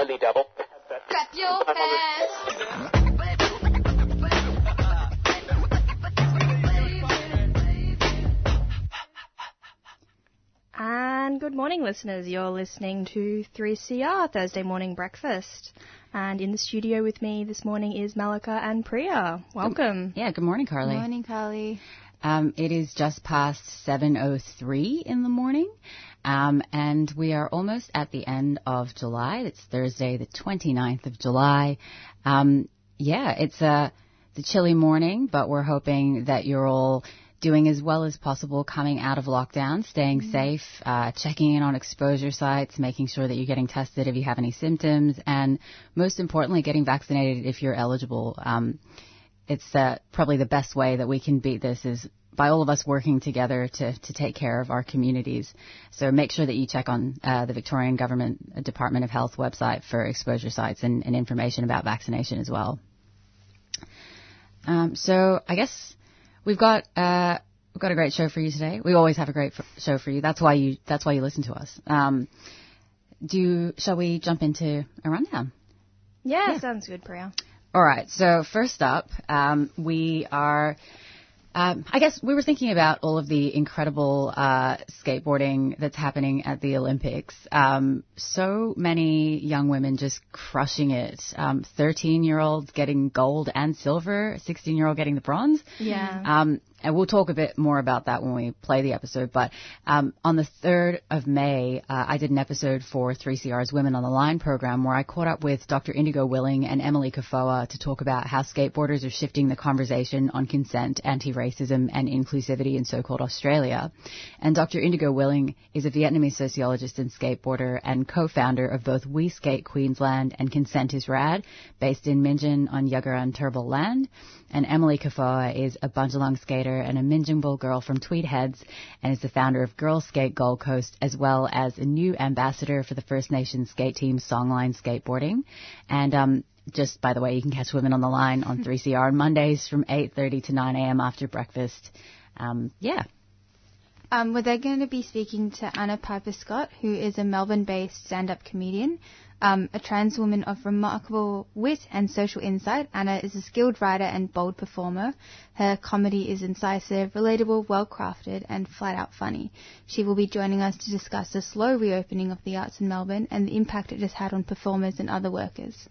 Only double. Clap your hands. And good morning, listeners. You're listening to 3CR Thursday Morning Breakfast. And in the studio with me this morning is Malika and Priya. Welcome. Yeah, good morning, Carly. Good Morning, Carly. Um, it is just past 7.03 in the morning, um, and we are almost at the end of July. It's Thursday, the 29th of July. Um, yeah, it's a, a chilly morning, but we're hoping that you're all doing as well as possible coming out of lockdown, staying safe, uh, checking in on exposure sites, making sure that you're getting tested if you have any symptoms, and most importantly, getting vaccinated if you're eligible. Um, it's uh, probably the best way that we can beat this is by all of us working together to, to take care of our communities. So make sure that you check on uh, the Victorian Government Department of Health website for exposure sites and, and information about vaccination as well. Um, so I guess we've got uh, we've got a great show for you today. We always have a great f- show for you. That's why you that's why you listen to us. Um, do shall we jump into a rundown? Yeah, sounds good, Priya. All right. So first up, um, we are. Um, I guess we were thinking about all of the incredible uh, skateboarding that's happening at the Olympics. Um, so many young women just crushing it. Um, Thirteen-year-olds getting gold and silver. Sixteen-year-old getting the bronze. Yeah. And we'll talk a bit more about that when we play the episode. But um, on the 3rd of May, uh, I did an episode for 3CR's Women on the Line program where I caught up with Dr. Indigo Willing and Emily Kafoa to talk about how skateboarders are shifting the conversation on consent, anti-racism, and inclusivity in so-called Australia. And Dr. Indigo Willing is a Vietnamese sociologist and skateboarder and co-founder of both We Skate Queensland and Consent is Rad, based in Meanjin on Yugara Turrbal land. And Emily Kafoa is a Bundjalung skater and a Minjungbal girl from Tweed Heads and is the founder of Girls Skate Gold Coast as well as a new ambassador for the First Nations skate team Songline Skateboarding. And um, just by the way, you can catch Women on the Line on 3CR on Mondays from 8.30 to 9 a.m. after breakfast. Um, yeah. Um, well, they're going to be speaking to Anna Piper Scott, who is a Melbourne-based stand-up comedian, um, a trans woman of remarkable wit and social insight. Anna is a skilled writer and bold performer. Her comedy is incisive, relatable, well-crafted, and flat-out funny. She will be joining us to discuss the slow reopening of the arts in Melbourne and the impact it has had on performers and other workers.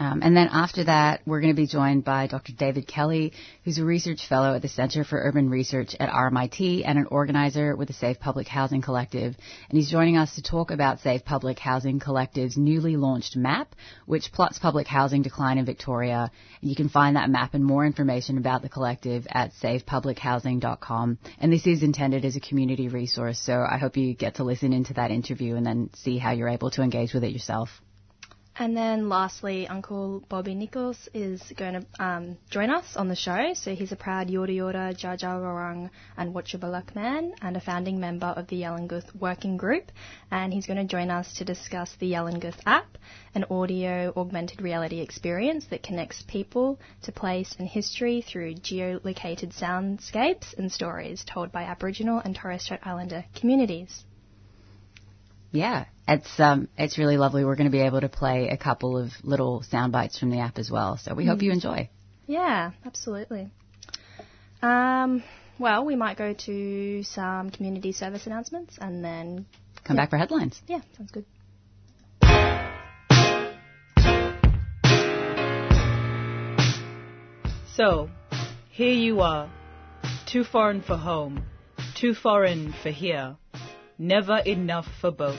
Um, and then after that, we're going to be joined by Dr. David Kelly, who's a research fellow at the Center for Urban Research at RMIT and an organizer with the Safe Public Housing Collective. And he's joining us to talk about Safe Public Housing Collective's newly launched map, which plots public housing decline in Victoria. You can find that map and more information about the collective at safepublichousing.com. And this is intended as a community resource, so I hope you get to listen into that interview and then see how you're able to engage with it yourself. And then lastly, Uncle Bobby Nichols is going to um, join us on the show. So he's a proud Yorta Yorta, Dja Dja Wurrung and Wotjobaluk man and a founding member of the Yalinguth Working Group. And he's going to join us to discuss the Yalinguth app, an audio augmented reality experience that connects people to place and history through geolocated soundscapes and stories told by Aboriginal and Torres Strait Islander communities. Yeah, it's um, it's really lovely. We're going to be able to play a couple of little sound bites from the app as well. So we hope you enjoy. Yeah, absolutely. Um, well, we might go to some community service announcements and then, Come back for headlines. yeah, sounds good. So, here you are, too foreign for home, too foreign for here, never enough for both.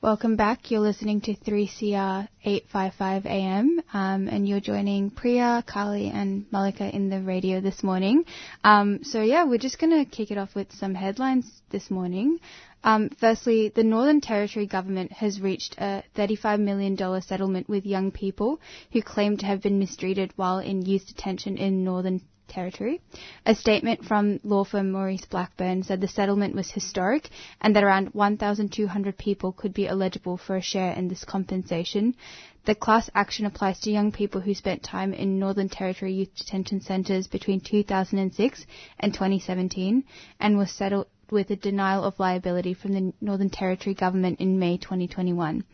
Welcome back. You're listening to 3CR 855 AM, um, and you're joining Priya, Kali, and Malika in the radio this morning. Um, so yeah, we're just going to kick it off with some headlines this morning. Um, firstly, the Northern Territory government has reached a $35 million settlement with young people who claim to have been mistreated while in youth detention in Northern Territory. A statement from law firm Maurice Blackburn said the settlement was historic and that around 1,200 people could be eligible for a share in this compensation. The class action applies to young people who spent time in Northern Territory youth detention centres between 2006 and 2017 and was settled with a denial of liability from the Northern Territory government in May 2021.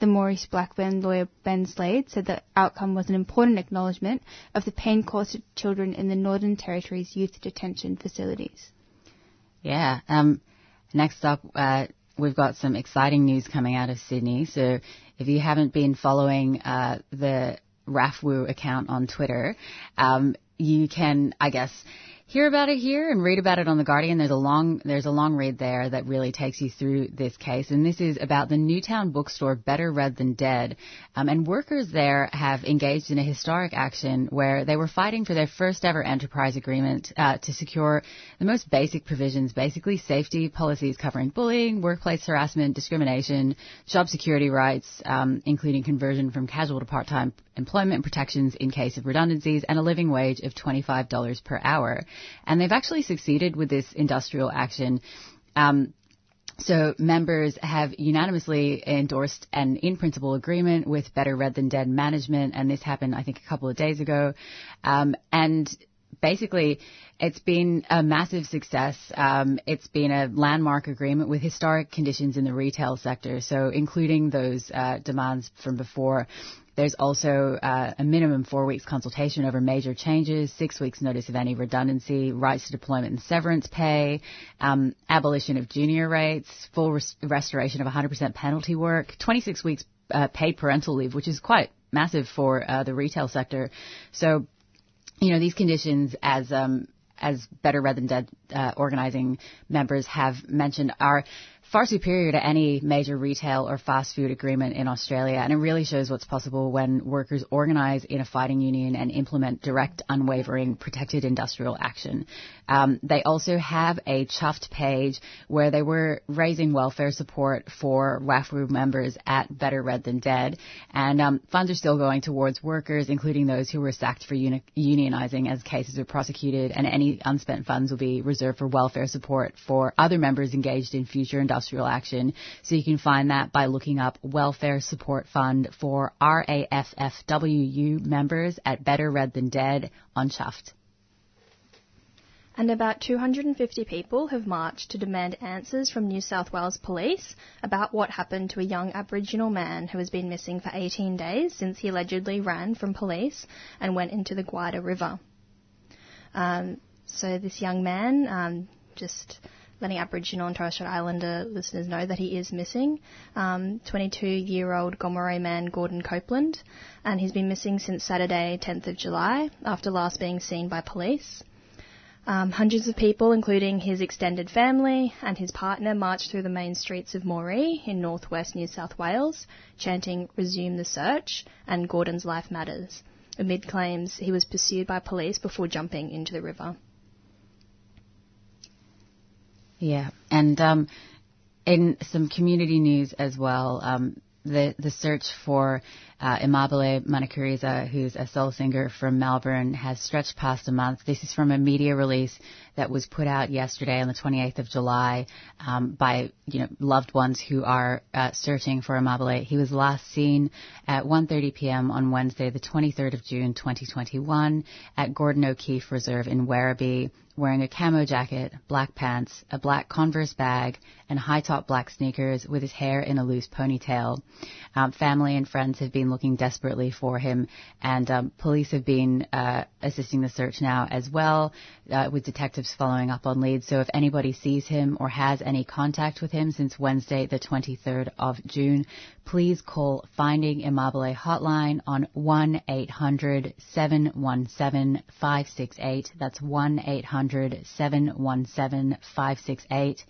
The Maurice Blackburn lawyer Ben Slade said the outcome was an important acknowledgement of the pain caused to children in the Northern Territory's youth detention facilities. Yeah. Um, next up, uh, we've got some exciting news coming out of Sydney. So if you haven't been following uh, the RAFFWU account on Twitter, um, you can, I guess, hear about it here and read about it on the Guardian. There's a long there's a long read there that really takes you through this case, and this is about the Newtown bookstore Better Read Than Dead. Um, and workers there have engaged in a historic action where they were fighting for their first ever enterprise agreement uh, to secure the most basic provisions, basically safety policies covering bullying, workplace harassment, discrimination, job security rights, um, including conversion from casual to part-time employment protections in case of redundancies, and a living wage of $25 per hour. And they've actually succeeded with this industrial action. Um, so members have unanimously endorsed an in-principle agreement with Better Read Than Dead management, and this happened, I think, a couple of days ago. Um, and basically, it's been a massive success. Um, it's been a landmark agreement with historic conditions in the retail sector, so including those uh, demands from before. There's also uh, a minimum four weeks consultation over major changes, six weeks notice of any redundancy, rights to deployment and severance pay, um, abolition of junior rates, full res- restoration of 100% penalty work, 26 weeks uh, paid parental leave, which is quite massive for uh, the retail sector. So, you know, these conditions as um, as Better Read Than Dead uh, organizing members have mentioned are far superior to any major retail or fast food agreement in Australia, and it really shows what's possible when workers organise in a fighting union and implement direct, unwavering, protected industrial action. Um, they also have a chuffed page where they were raising welfare support for RAFFWU members at Better Read Than Dead, and um, funds are still going towards workers, including those who were sacked for uni- unionising as cases are prosecuted, and any unspent funds will be reserved for welfare support for other members engaged in future industrial industrial action. So you can find that by looking up Welfare Support Fund for RAFFWU members at Better Read Than Dead on Chuffed. And about 250 people have marched to demand answers from New South Wales Police about what happened to a young Aboriginal man who has been missing for 18 days since he allegedly ran from police and went into the Gwydir River. Um, so this young man, um, just letting Aboriginal and Torres Strait Islander listeners know that he is missing. 22 um, Gomeroi man Gordon Copeland, and he's been missing since Saturday, 10th of July, after last being seen by police. Um, hundreds of people, including his extended family and his partner, marched through the main streets of Moree in northwest New South Wales, chanting Resume the Search and Gordon's Life Matters, amid claims he was pursued by police before jumping into the river. Yeah, and um, in some community news as well, um, the the search for uh, Eimable Manakuriza, who's a soul singer from Melbourne, has stretched past a month. This is from a media release that was put out yesterday on the 28th of July um, by you know loved ones who are uh, searching for Eimable. He was last seen at 1:30 p.m. on Wednesday, the 23rd of June, 2021, at Gordon O'Keefe Reserve in Werribee wearing a camo jacket, black pants, a black Converse bag, and high top black sneakers with his hair in a loose ponytail. Um, family and friends have been looking desperately for him, and um, police have been uh, assisting the search now as well, uh, with detectives following up on leads. So if anybody sees him or has any contact with him since Wednesday, the 23rd of June, please call Finding Eimable hotline on 1-800-717-568. That's 1-800-717-568.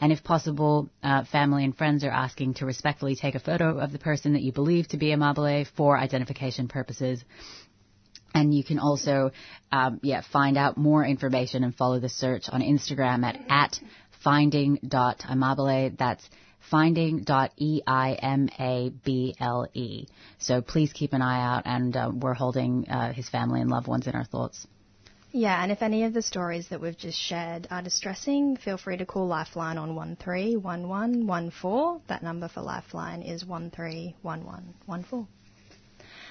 And if possible, uh, family and friends are asking to respectfully take a photo of the person that you believe to be Eimable for identification purposes. And you can also, um, yeah, find out more information and follow the search on Instagram at, at finding.eimable. That's finding.e-i-m-a-b-l-e. So please keep an eye out, and uh, we're holding uh, his family and loved ones in our thoughts. Yeah, and if any of the stories that we've just shared are distressing, feel free to call Lifeline on 131114. That number for Lifeline is 131114.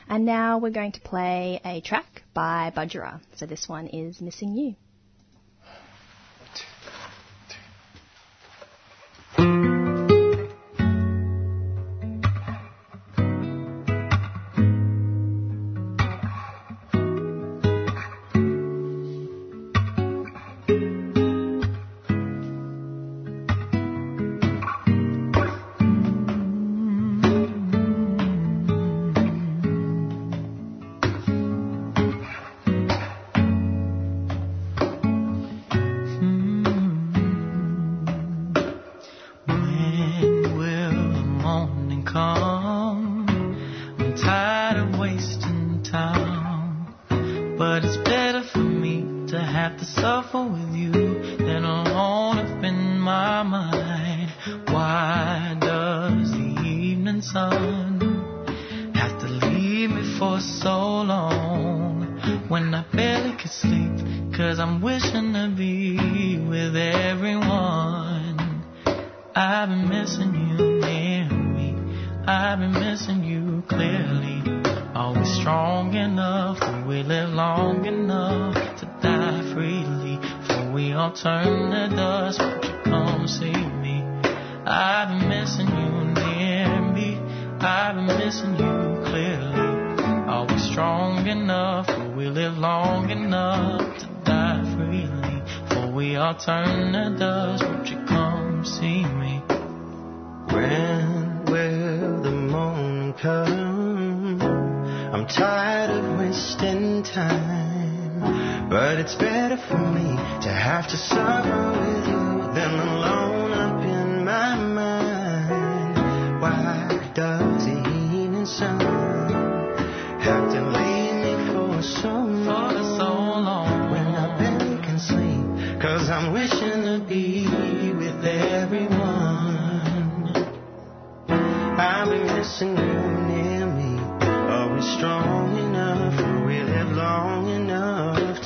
And now we're going to play a track by Budjerah. So this one is Missing You.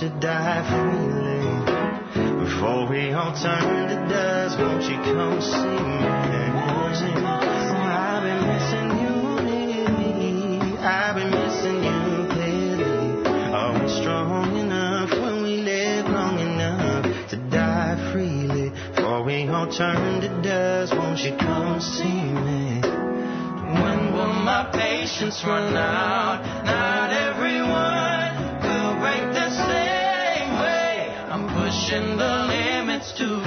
To die freely? Before we all turn to dust, won't you come see me? Oh, I've been missing you. I've been missing you. Are oh, we strong enough? Will we live long enough to die freely? Before we all turn to dust, won't you come see me? When will my patience run out? Not pushing the limits too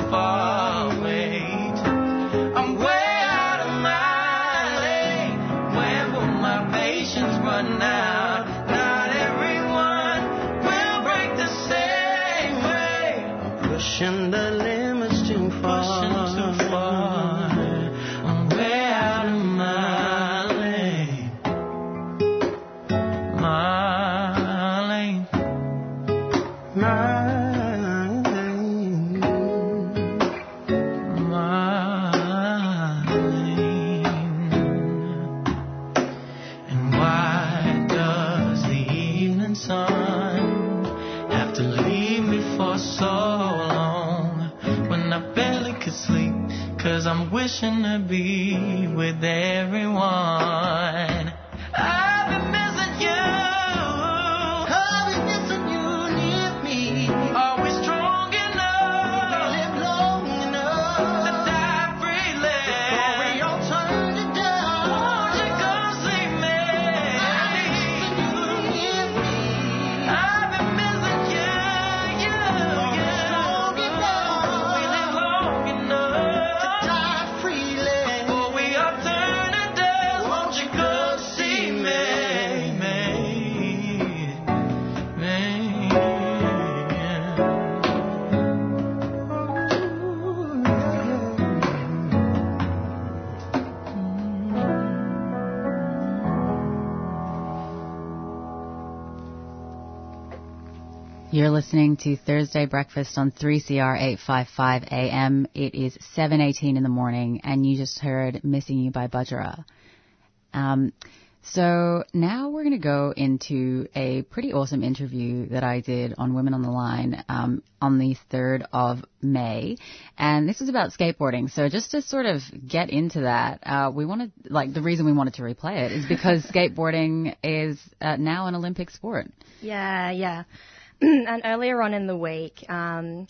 You're listening to Thursday Breakfast on 3CR 855 AM. It is 7:18 in the morning, and you just heard "Missing You" by Budjerah. Um, so now we're going to go into a pretty awesome interview that I did on Women on the Line um, on the 3rd of May, and this is about skateboarding. So just to sort of get into that, uh, we wanted, like, the reason we wanted to replay it is because skateboarding is uh, now an Olympic sport. Yeah, yeah. and earlier on in the week, um,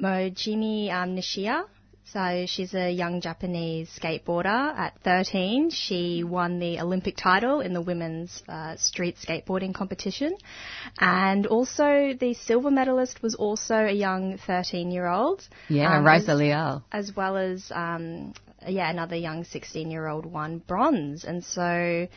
Mojimi um, Nishiya, so she's a young Japanese skateboarder. At 13, she won the Olympic title in the women's uh, street skateboarding competition. And also, the silver medalist was also a young 13 year old. Yeah, um, Rayssa as- Leal. as well as um, yeah, another young 16 year old won bronze. And so,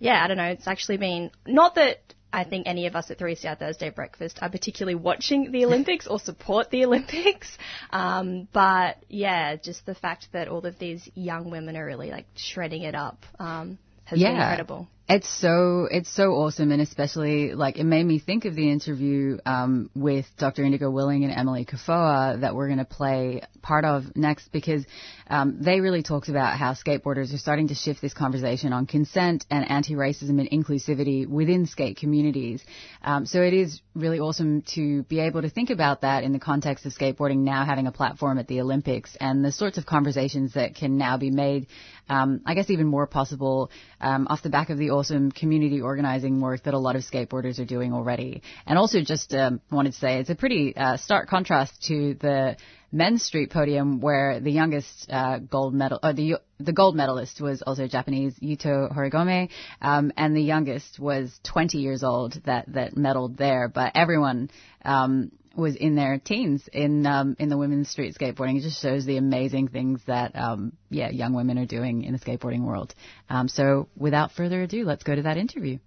yeah, I don't know. It's actually been not that I think any of us at 3CR Thursday Breakfast are particularly watching the Olympics or support the Olympics, um, but yeah, just the fact that all of these young women are really like shredding it up um, has been incredible. It's so it's so awesome, and especially like it made me think of the interview um, with Dr. Indigo Willing and Emily Kafoa that we're going to play part of next because um, they really talked about how skateboarders are starting to shift this conversation on consent and anti-racism and inclusivity within skate communities. Um, so it is really awesome to be able to think about that in the context of skateboarding now having a platform at the Olympics and the sorts of conversations that can now be made, um, I guess, even more possible um, off the back of the awesome community organizing work that a lot of skateboarders are doing already. And also, just um, wanted to say it's a pretty uh, stark contrast to the men's street podium where the youngest uh, gold medal, or the the gold medalist was also Japanese Yuto Horigome, um, and the youngest was 20 years old that that medaled there. But everyone. Um, was in their teens in um, in the women's street skateboarding. It just shows the amazing things that um, yeah young women are doing in the skateboarding world. Um, so without further ado, let's go to that interview.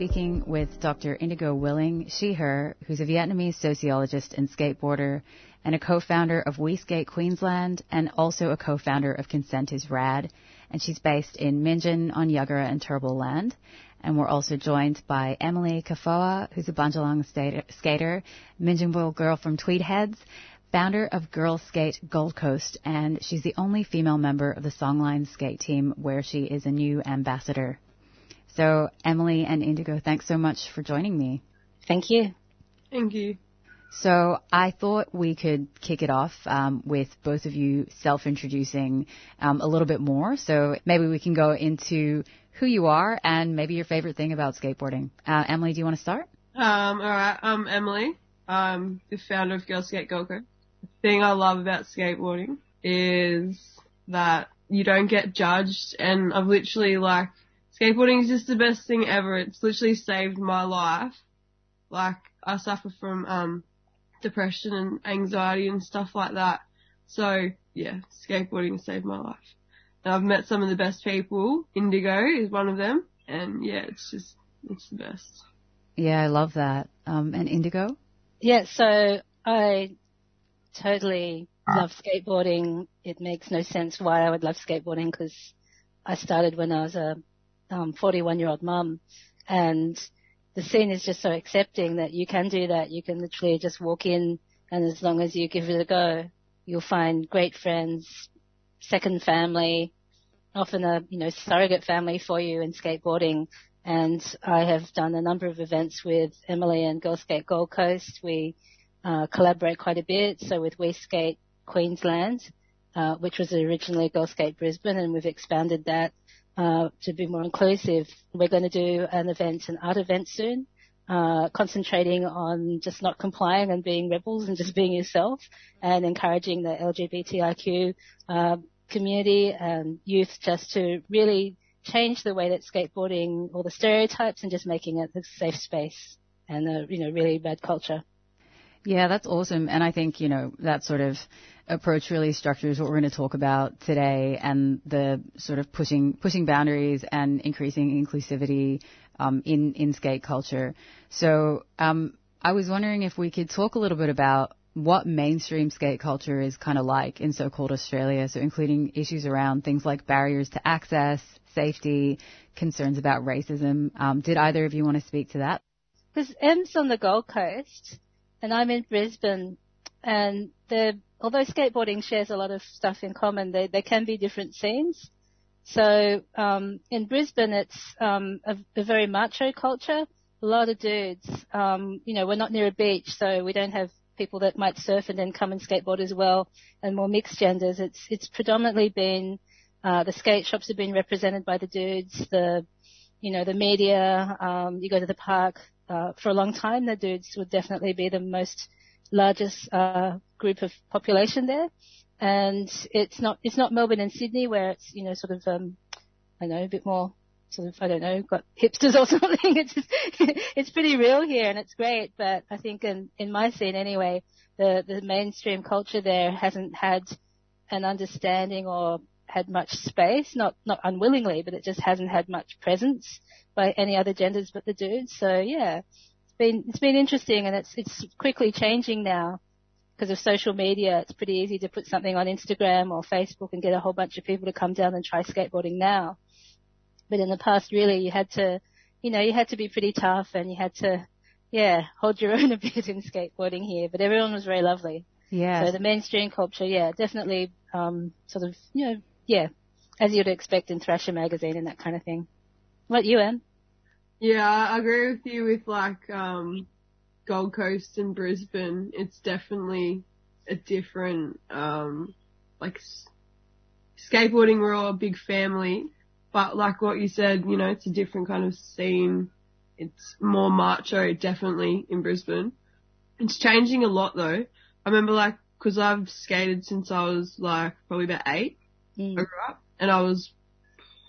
Speaking with Dr. Indigo Willing, she, her, who's a Vietnamese sociologist and skateboarder and a co-founder of We Skate Queensland and also a co-founder of Consent is Rad. And she's based in Meanjin on Yuggera and Turrbal land. And we're also joined by Emily Kafoa, who's a Bundjalung sta- skater, Minjungbal girl from Tweed Heads, founder of Girl Skate Gold Coast, and she's the only female member of the Songline skate team where she is a new ambassador. So, Emily and Indigo, thanks so much for joining me. Thank you. Thank you. So, I thought we could kick it off um, with both of you self introducing um, a little bit more. So, maybe we can go into who you are and maybe your favorite thing about skateboarding. Uh, Emily, do you want to start? Um, alright, I'm Emily. I'm the founder of Girl Skate Gold Coast. The thing I love about skateboarding is that you don't get judged and I've literally like, skateboarding is just the best thing ever. It's literally saved my life. Like, I suffer from, um, depression and anxiety and stuff like that. So, yeah, skateboarding saved my life. And I've met some of the best people. Indigo is one of them. And yeah, it's just, it's the best. Yeah, I love that. Um, and Indigo? Yeah, so I totally love skateboarding. It makes no sense why I would love skateboarding because I started when I was a um, 41 year old mum and the scene is just so accepting that you can do that. You can literally just walk in and as long as you give it a go, you'll find great friends, second family, often a, you know, surrogate family for you in skateboarding. And I have done a number of events with Emily and Girl Skate Gold Coast. We uh, collaborate quite a bit. So with We Skate Queensland, uh, which was originally Girl Skate Brisbane, and we've expanded that to be more inclusive. We're going to do an event, an art event soon, uh, concentrating on just not complying and being rebels and just being yourself, and encouraging the LGBTIQ uh, community and youth just to really change the way that skateboarding, all the stereotypes, and just making it a safe space and a you know really bad culture. Yeah, that's awesome. And I think, you know, that sort of approach really structures what we're going to talk about today and the sort of pushing, pushing boundaries and increasing inclusivity, um, in, in skate culture. So, um, I was wondering if we could talk a little bit about what mainstream skate culture is kind of like in so-called Australia. So including issues around things like barriers to access, safety, concerns about racism. Um, did either of you want to speak to that? Because M's on the Gold Coast and I'm in Brisbane, and although skateboarding shares a lot of stuff in common, they they can be different scenes. So um, in Brisbane, it's um, a, a, very macho culture. A lot of dudes. Um, you know, we're not near a beach, so we don't have people that might surf and then come and skateboard as well, and more mixed genders. It's it's predominantly been uh, the skate shops have been represented by the dudes. The you know the media. Um, you go to the park, for a long time, the dudes would definitely be the most largest uh, group of population there. And it's not it's not Melbourne and Sydney where it's you know sort of um, I know a bit more sort of I don't know got hipsters or something. It's just, it's pretty real here and it's great. But I think in in my scene anyway, the the mainstream culture there hasn't had an understanding or had much space, not not unwillingly, but it just hasn't had much presence by any other genders but the dudes. So yeah, it's been it's been interesting, and it's it's quickly changing now because of social media. It's pretty easy to put something on Instagram or Facebook and get a whole bunch of people to come down and try skateboarding now. But in the past, really, you had to, you know, you had to be pretty tough and you had to, yeah, hold your own a bit in skateboarding here. But everyone was very lovely. Yeah. So the mainstream culture, yeah, definitely, um, sort of, you know, yeah, as you'd expect in Thrasher magazine and that kind of thing. What you, Em? Yeah, I agree with you with like um, Gold Coast and Brisbane. It's definitely a different um, like skateboarding. We're all a big family, but like what you said, you know, it's a different kind of scene. It's more macho, definitely in Brisbane. It's changing a lot though. I remember like, cause I've skated since I was like probably about eight. Mm. I grew up and I was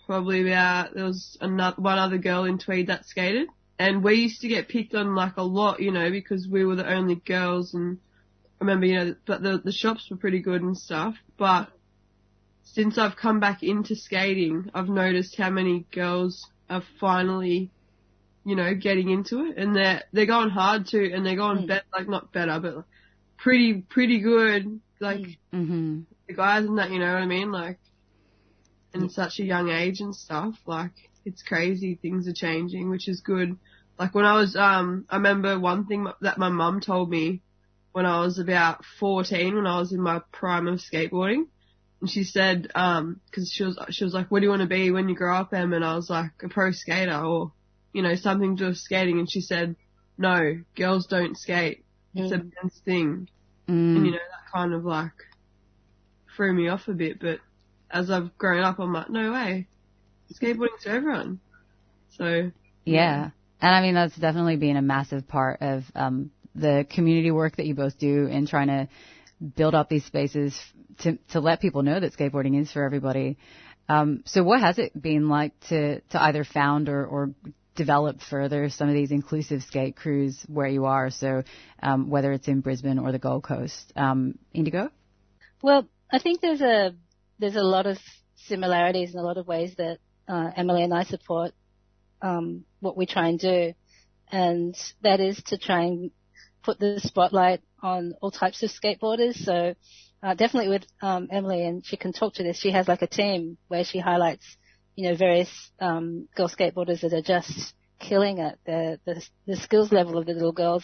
probably about there was another one other girl in Tweed that skated, and we used to get picked on like a lot, you know, because we were the only girls, and I remember, you know, but the the shops were pretty good and stuff, but since I've come back into skating, I've noticed how many girls are finally, you know, getting into it, and they're they're going hard too, and they're going mm. better, like not better, but pretty pretty good, like mm-hmm. The guys and that, you know what I mean, like in such a young age and stuff. Like it's crazy. Things are changing, which is good. Like when I was, um, I remember one thing that my mum told me when I was about 14, when I was in my prime of skateboarding. And she said, um, cause she was, she was like, what do you want to be when you grow up, Em? And I was like, a pro skater or, you know, something to do with skating. And she said, no, girls don't skate. It's mm. a men's thing. Mm. And you know, that kind of like threw me off a bit, but as I've grown up, I'm like, no way, skateboarding's for everyone. So yeah, and I mean that's definitely been a massive part of um, the community work that you both do in trying to build up these spaces to to let people know that skateboarding is for everybody. Um, so what has it been like to to either found or, or develop further some of these inclusive skate crews where you are? So um, whether it's in Brisbane or the Gold Coast, um, Indigo. Well, I think there's a there's a lot of similarities in a lot of ways that uh, Emily and I support um, what we try and do, and that is to try and put the spotlight on all types of skateboarders. So uh, definitely with um, Emily, and she can talk to this. She has like a team where she highlights, you know, various um, girl skateboarders that are just killing it. The, the the skills level of the little girls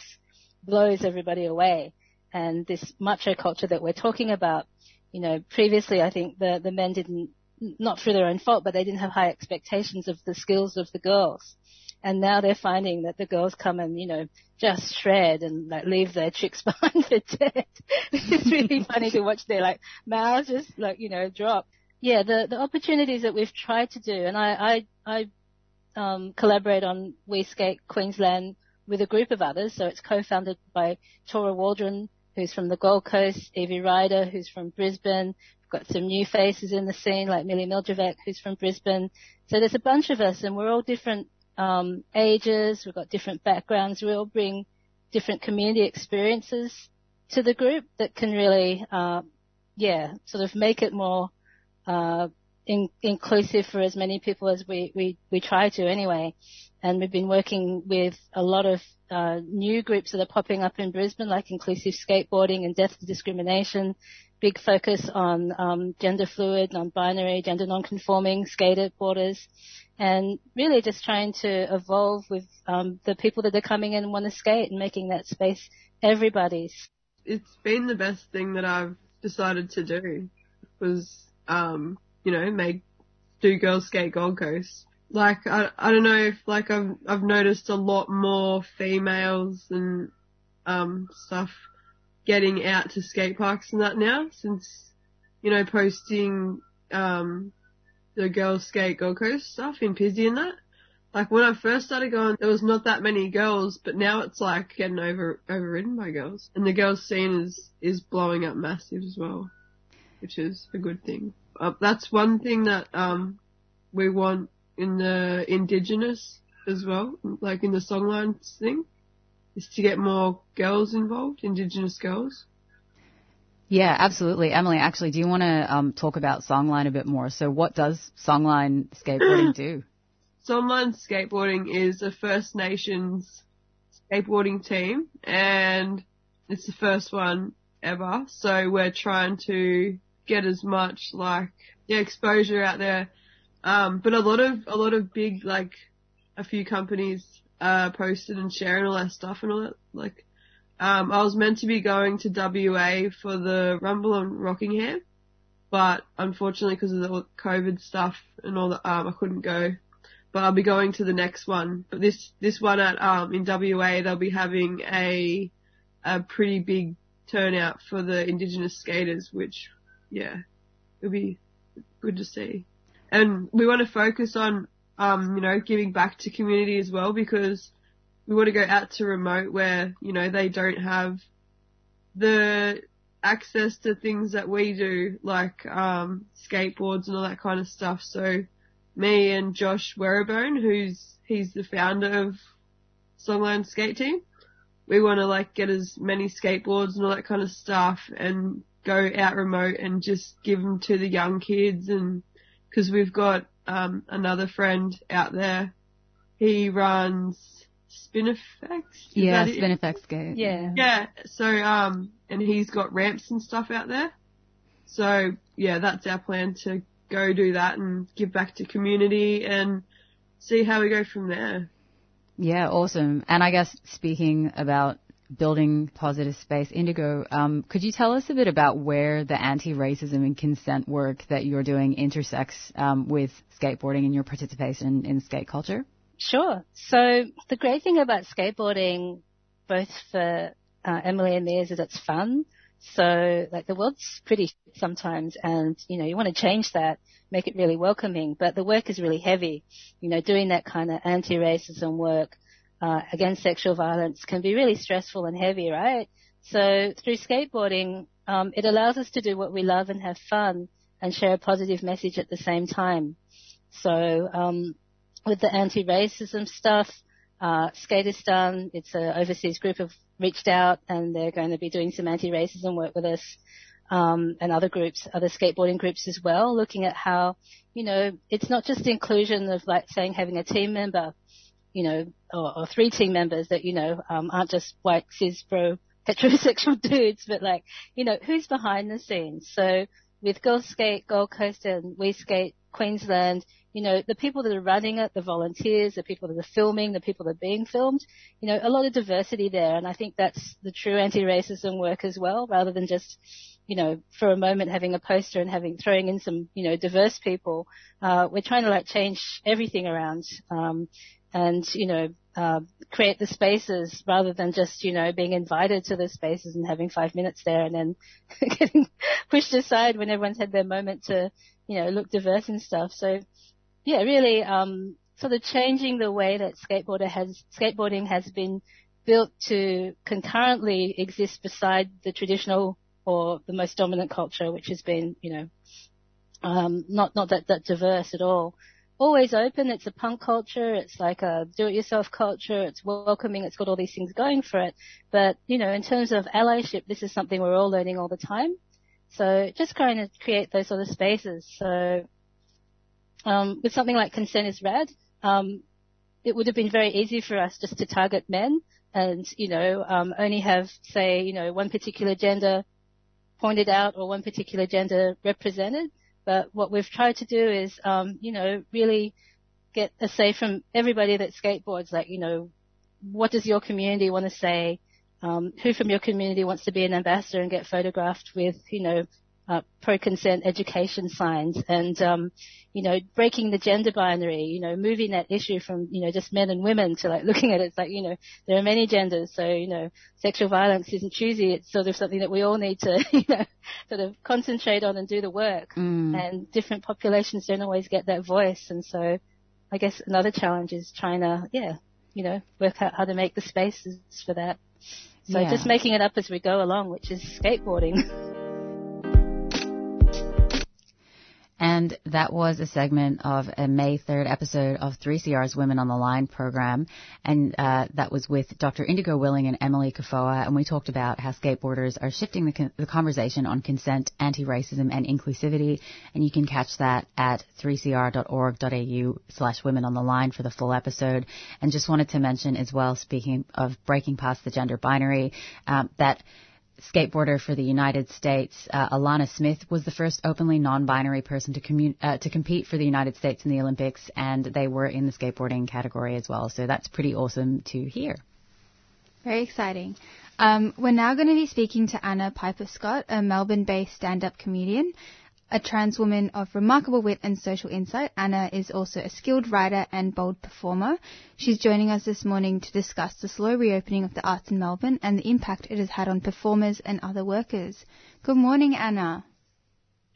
blows everybody away, and this macho culture that we're talking about you know, previously I think the, the men didn't, not through their own fault, but they didn't have high expectations of the skills of the girls. And now they're finding that the girls come and, you know, just shred and like leave their chicks behind for dead. it's really funny to watch their like mouths just like, you know, drop. Yeah, the, the opportunities that we've tried to do and I, I, I, um, collaborate on We Skate Queensland with a group of others. So it's co-founded by Tora Waldron, who's from the Gold Coast, Evie Ryder, who's from Brisbane. We've got some new faces in the scene, like Millie Mildrevek, who's from Brisbane. So there's a bunch of us, and we're all different um, ages. We've got different backgrounds. We all bring different community experiences to the group that can really, uh, yeah, sort of make it more uh, in, inclusive for as many people as we, we, we try to anyway. And we've been working with a lot of uh, new groups that are popping up in Brisbane, like inclusive skateboarding and death to discrimination. Big focus on um, gender fluid, non-binary, gender non-conforming skateboarders, and really just trying to evolve with um, the people that are coming in and want to skate and making that space everybody's. It's been the best thing that I've decided to do was, um, you know, make do girls skate Gold Coast like I I don't know if like I've I've noticed a lot more females and um stuff getting out to skate parks and that now since you know posting um the girls skate Gold Coast stuff in Pizzey and that. Like when I first started going, there was not that many girls, but now it's like getting over overridden by girls, and the girls scene is is blowing up massive as well, which is a good thing. Uh, that's one thing that um we want in the indigenous as well, like in the songlines thing, is to get more girls involved, indigenous girls. Yeah, absolutely. Emily, actually, do you want to um, talk about Songline a bit more? So what does Songline skateboarding do? Songline skateboarding is a First Nations skateboarding team and it's the first one ever. So we're trying to get as much like yeah, exposure out there um, but a lot of a lot of big like a few companies uh, posted and sharing all that stuff and all that. Like, um, I was meant to be going to WA for the Rumble on Rockingham, but unfortunately because of the COVID stuff and all that, um, I couldn't go. But I'll be going to the next one. But this this one at um in WA they'll be having a a pretty big turnout for the Indigenous skaters, which yeah, it'll be good to see and we want to focus on, um, you know, giving back to community as well because we want to go out to remote where, you know, they don't have the access to things that we do, like, um, skateboards and all that kind of stuff. So me and Josh Werribone, who's, he's the founder of Songline Skate Team, we want to like get as many skateboards and all that kind of stuff and go out remote and just give them to the young kids and because we've got um, another friend out there. He runs Spinifex. Yeah, Spinifex Skate. Yeah. Yeah. So um, and he's got ramps and stuff out there. So yeah, that's our plan to go do that and give back to community and see how we go from there. Yeah, awesome. And I guess speaking about building positive space. Indigo, um, could you tell us a bit about where the anti-racism and consent work that you're doing intersects um, with skateboarding and your participation in skate culture? Sure. So the great thing about skateboarding, both for uh, Emily and me, is that it's fun. So like the world's pretty sometimes, and you know you want to change that, make it really welcoming. But the work is really heavy. You know, doing that kind of anti-racism work uh, against sexual violence can be really stressful and heavy, right? So through skateboarding, um, it allows us to do what we love and have fun and share a positive message at the same time. So um, with the anti-racism stuff, uh, Skateistan, it's an overseas group, have reached out and they're going to be doing some anti-racism work with us. Um, and other groups, other skateboarding groups as well, looking at how, you know, it's not just inclusion of like saying having a team member, you know, or, or three team members that, you know, um, aren't just white, cis, bro, heterosexual dudes, but like, you know, who's behind the scenes? So with Girls Skate, Gold Coast and We Skate Queensland, you know, the people that are running it, the volunteers, the people that are filming, the people that are being filmed, you know, a lot of diversity there. And I think that's the true anti-racism work as well, rather than just, you know, for a moment having a poster and having throwing in some, you know, diverse people. Uh, we're trying to like change everything around. Um, and, you know, uh, create the spaces rather than just, you know, being invited to the spaces and having five minutes there and then getting pushed aside when everyone's had their moment to, you know, look diverse and stuff. So, yeah, really, um, sort of changing the way that skateboarder has, skateboarding has been built to concurrently exist beside the traditional or the most dominant culture, which has been, you know, um, not not that that diverse at all. Always open. It's a punk culture. It's like a do-it-yourself culture. It's welcoming. It's got all these things going for it. But you know, in terms of allyship, this is something we're all learning all the time. So just trying to create those sort of spaces. So um, with something like consent is rad, um, it would have been very easy for us just to target men and you know um, only have say you know one particular gender pointed out or one particular gender represented. But what we've tried to do is, um, you know, really get a say from everybody that skateboards, like, you know, what does your community want to say? Um, who from your community wants to be an ambassador and get photographed with, you know, uh, pro-consent education signs and, um, you know, breaking the gender binary, you know, moving that issue from, you know, just men and women to like looking at it, it's like, you know, there are many genders. So, you know, sexual violence isn't choosy. It's sort of something that we all need to, you know, sort of concentrate on and do the work. Mm. And different populations don't always get that voice. And so I guess another challenge is trying to, yeah, you know, work out how to make the spaces for that. So Yeah. just making it up as we go along, which is skateboarding. And that was a segment of a May 3rd episode of 3CR's Women on the Line program. And uh, that was with Dr. Indigo Willing and Emily Kafoa. And we talked about how skateboarders are shifting the, con- the conversation on consent, anti-racism, and inclusivity. And you can catch that at 3cr.org.au slash women on the line for the full episode. And just wanted to mention as well, speaking of breaking past the gender binary, um, that skateboarder for the United States, uh, Alana Smith, was the first openly non-binary person to, commu- uh, to compete for the United States in the Olympics, and they were in the skateboarding category as well. So that's pretty awesome to hear. Very exciting. Um, we're now going to be speaking to Anna Piper Scott, a Melbourne based stand up comedian. A trans woman of remarkable wit and social insight, Anna is also a skilled writer and bold performer. She's joining us this morning to discuss the slow reopening of the arts in Melbourne and the impact it has had on performers and other workers. Good morning, Anna.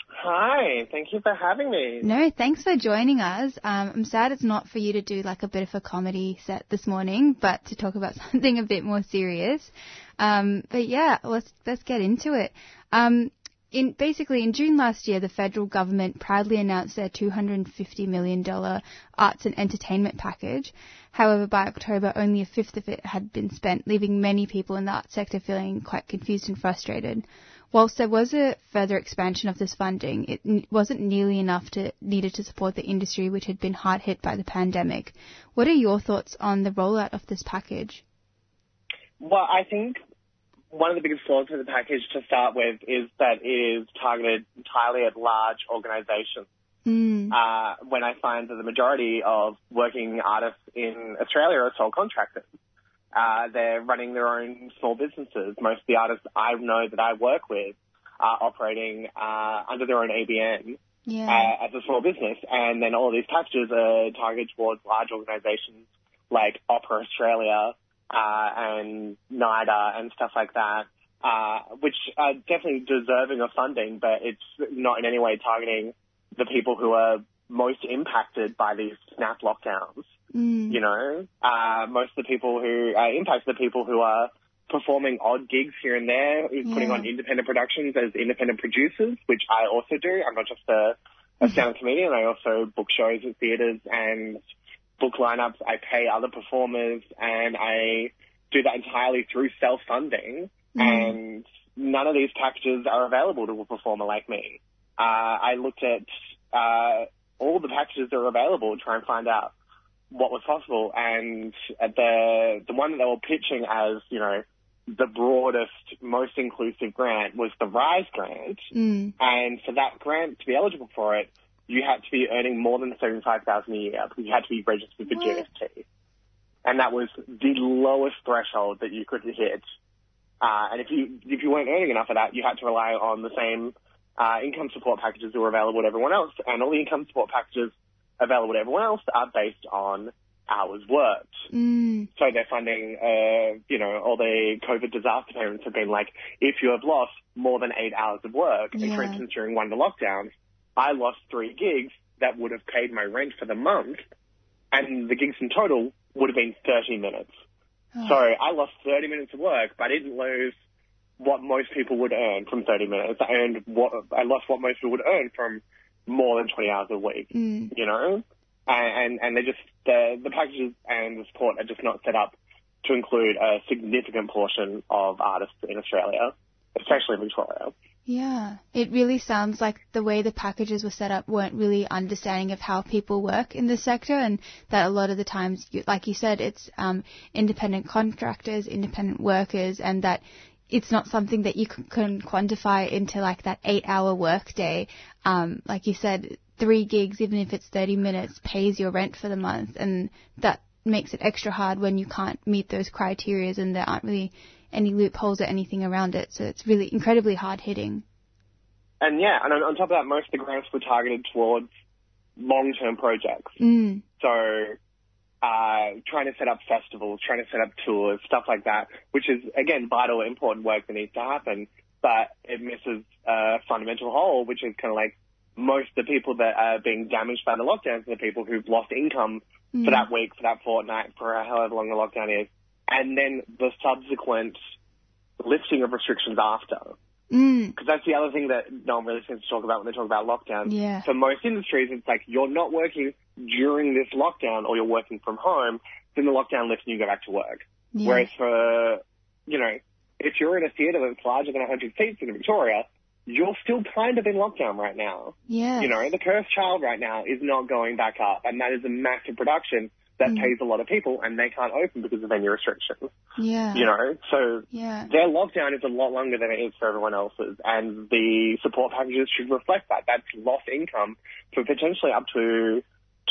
Hi, thank you for having me. No, thanks for joining us. Um, I'm sad it's not for you to do like a bit of a comedy set this morning, but to talk about something a bit more serious. Um, but yeah, let's let's get into it. Um, in basically in June last year, the federal government proudly announced their 250 million dollar arts and entertainment package. However, by October, only a fifth of it had been spent, leaving many people in the arts sector feeling quite confused and frustrated. Whilst there was a further expansion of this funding, it wasn't nearly enough to needed to support the industry, which had been hard hit by the pandemic. What are your thoughts on the rollout of this package? Well, I think one of the biggest flaws of the package to start with is that it is targeted entirely at large organisations. Mm. Uh, when I find that the majority of working artists in Australia are sole contractors. Uh, they're running their own small businesses. Most of the artists I know that I work with are operating uh, under their own ABN Yeah. uh, as a small business, and then all of these packages are targeted towards large organisations like Opera Australia and NIDA and stuff like that, uh, which are definitely deserving of funding, but it's not in any way targeting the people who are most impacted by these snap lockdowns. Mm. You know, uh, most of the people who uh, impact the people who are performing odd gigs here and there, putting on independent productions as independent producers, which I also do. I'm not just a, a stand-up comedian. I also book shows at theatres and book lineups. I pay other performers, and I do that entirely through self-funding. And none of these packages are available to a performer like me. Uh, I looked at uh, all the packages that are available to try and find out what was possible, and at the the one that they were pitching as you know the broadest, most inclusive grant was the Rise grant, Mm. and for that grant to be eligible for it, you had to be earning more than seventy five thousand a year because you had to be registered for GST, and that was the lowest threshold that you could hit. Uh, and if you if you weren't earning enough of that, you had to rely on the same uh, income support packages that were available to everyone else, and all the income support packages available to everyone else are based on hours worked. Mm. So they're funding, uh, you know, all the COVID disaster payments have been like, if you have lost more than eight hours of work, and for instance, during one of the lockdowns, I lost three gigs that would have paid my rent for the month, and the gigs in total would have been 30 minutes. Oh. So I lost 30 minutes of work, but I didn't lose what most people would earn from 30 minutes. I earned what, I lost what most people would earn from more than 20 hours a week Mm. you know, and and they just the the packages and the support are just not set up to include a significant portion of artists in Australia, especially Victoria. Yeah, it really sounds like the way the packages were set up weren't really understanding of how people work in this sector, and that a lot of the times, like you said, it's um, independent contractors, independent workers, and that it's not something that you can, quantify into like that eight-hour workday. Um, like you said, three gigs, even if it's 30 minutes, pays your rent for the month, and that makes it extra hard when you can't meet those criterias and there aren't really any loopholes or anything around it. So it's really incredibly hard hitting. And yeah, and on, top of that, most of the grants were targeted towards long-term projects. Mm. So, uh, trying to set up festivals, trying to set up tours, stuff like that, which is again vital, important work that needs to happen, but it misses a fundamental hole, which is kind of like most of the people that are being damaged by the lockdowns are the people who've lost income Mm. for that week, for that fortnight, for however long the lockdown is, and then the subsequent lifting of restrictions after. Mm. Because that's the other thing that no one really seems to talk about when they talk about lockdown. Yeah. For most industries, it's like you're not working during this lockdown or you're working from home, then the lockdown lifts and you go back to work. Yeah. Whereas for, you know, if you're in a theatre that's larger than 100 seats in Victoria, you're still kind of in lockdown right now. Yeah. You know, the Cursed Child right now is not going back up, and that is a massive production that Mm. pays a lot of people, and they can't open because of venue restrictions. Yeah. You know, so Yeah. their lockdown is a lot longer than it is for everyone else's, and the support packages should reflect that. That's lost income for potentially up to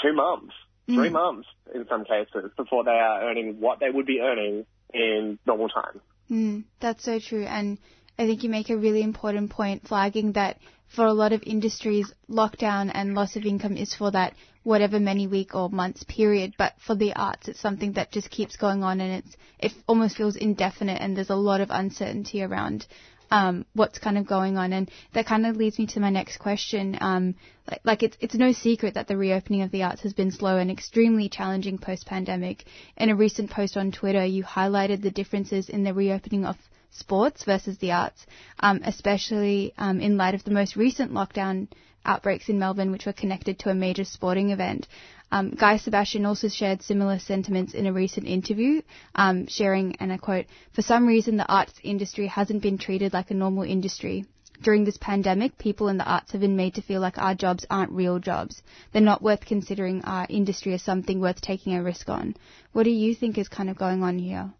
two months, three Mm. months in some cases, before they are earning what they would be earning in normal time. Mm, that's so true. And I think you make a really important point flagging that for a lot of industries, lockdown and loss of income is for that whatever many week or months period. But for the arts, it's something that just keeps going on and it's, it almost feels indefinite and there's a lot of uncertainty around um, what's kind of going on. And that kind of leads me to my next question. Um, like, like it's, it's no secret that the reopening of the arts has been slow and extremely challenging post-pandemic. In a recent post on Twitter, you highlighted the differences in the reopening of sports versus the arts, um, especially um, in light of the most recent lockdown outbreaks in Melbourne, which were connected to a major sporting event. Um, Guy Sebastian also shared similar sentiments in a recent interview, um, sharing, and I quote, For some reason, the arts industry hasn't been treated like a normal industry. During this pandemic, people in the arts have been made to feel like our jobs aren't real jobs. They're not worth considering our industry as something worth taking a risk on. What do you think is kind of going on here?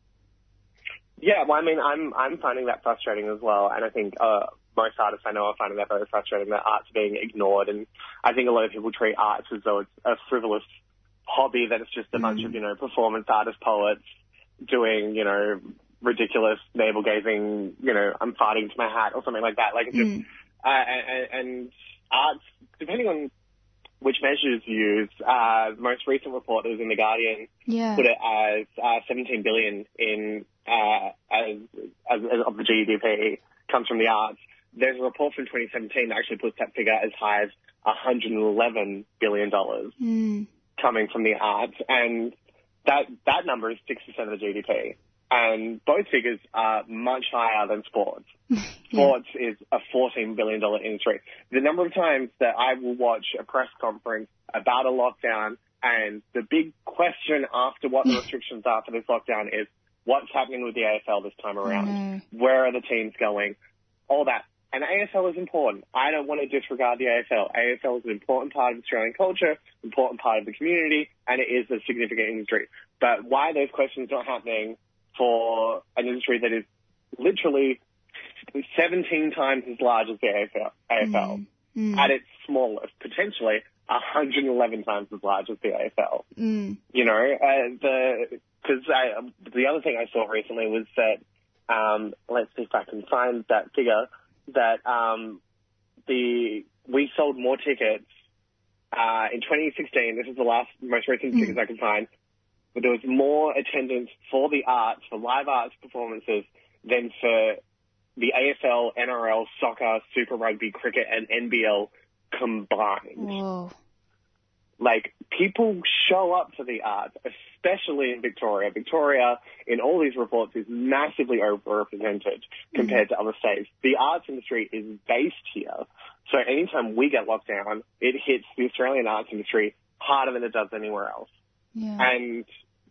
Yeah, well, I mean, I'm I'm finding that frustrating as well, and I think uh, most artists I know are finding that very frustrating. That art's being ignored, and I think a lot of people treat arts as though it's a frivolous hobby. That it's just a bunch of you know performance artists, poets doing you know ridiculous navel gazing, you know, I'm farting to my hat or something like that. Like it's just Mm. uh, and, and arts, depending on which measures you use, uh, the most recent report that was in the Guardian Yeah. put it as uh, 17 billion in uh, as, as, as of the GDP comes from the arts. There's a report from 2017 that actually puts that figure as high as 111 billion dollars Mm. coming from the arts, and that that number is six percent of the GDP. And both figures are much higher than sports. Sports is a $14 billion industry. The number of times that I will watch a press conference about a lockdown and the big question after what the restrictions are for this lockdown is what's happening with the AFL this time around? know. Where are the teams going? All that. And AFL is important. I don't want to disregard the AFL. AFL is an important part of Australian culture, important part of the community, and it is a significant industry. But why those questions not happening for an industry that is literally 17 times as large as the AFL, AFL Mm. at its smallest, potentially 111 times as large as the AFL. Mm. You know, uh, the because the other thing I saw recently was that um, let's see if I can find that figure that um, the we sold more tickets uh, in 2016. This is the last most recent figures I can find but there was more attendance for the arts, for live arts performances, than for the AFL, NRL, soccer, Super Rugby, cricket, and NBL combined. Whoa. Like, people show up for the arts, especially in Victoria. Victoria, in all these reports, is massively overrepresented mm. compared to other states. The arts industry is based here. So anytime we get locked down, it hits the Australian arts industry harder than it does anywhere else. Yeah. And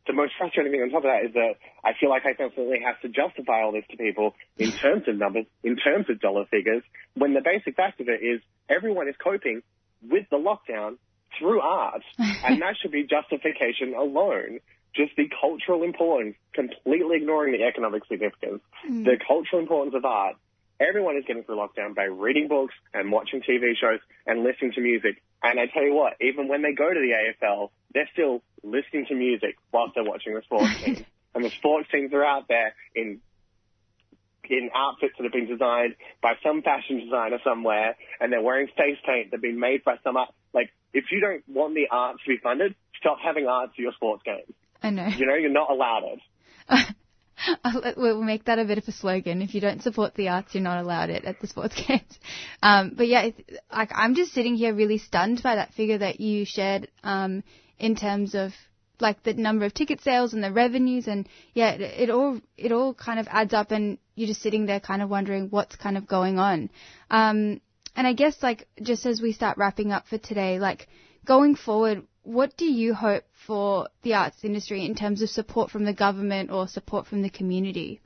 the most frustrating thing on top of that is that I feel like I constantly have to justify all this to people in terms of numbers, in terms of dollar figures, when the basic fact of it is everyone is coping with the lockdown through art, and that should be justification alone. Just the cultural importance, completely ignoring the economic significance, Mm. the cultural importance of art. Everyone is getting through lockdown by reading books and watching TV shows and listening to music. And I tell you what, even when they go to the AFL, they're still listening to music whilst they're watching the sports team. And the sports teams are out there in in outfits that have been designed by some fashion designer somewhere, and they're wearing face paint that have been made by some art. Like, if you don't want the arts to be funded, stop having arts at your sports games. I know. You know, you're not allowed it. We'll make that a bit of a slogan. If you don't support the arts, you're not allowed it at the sports games. Um, but yeah, like I'm just sitting here really stunned by that figure that you shared um, in terms of like the number of ticket sales and the revenues, and yeah, it, it all it all kind of adds up, and you're just sitting there kind of wondering what's kind of going on. Um, and I guess like just as we start wrapping up for today, like going forward, what do you hope for the arts industry in terms of support from the government or support from the community?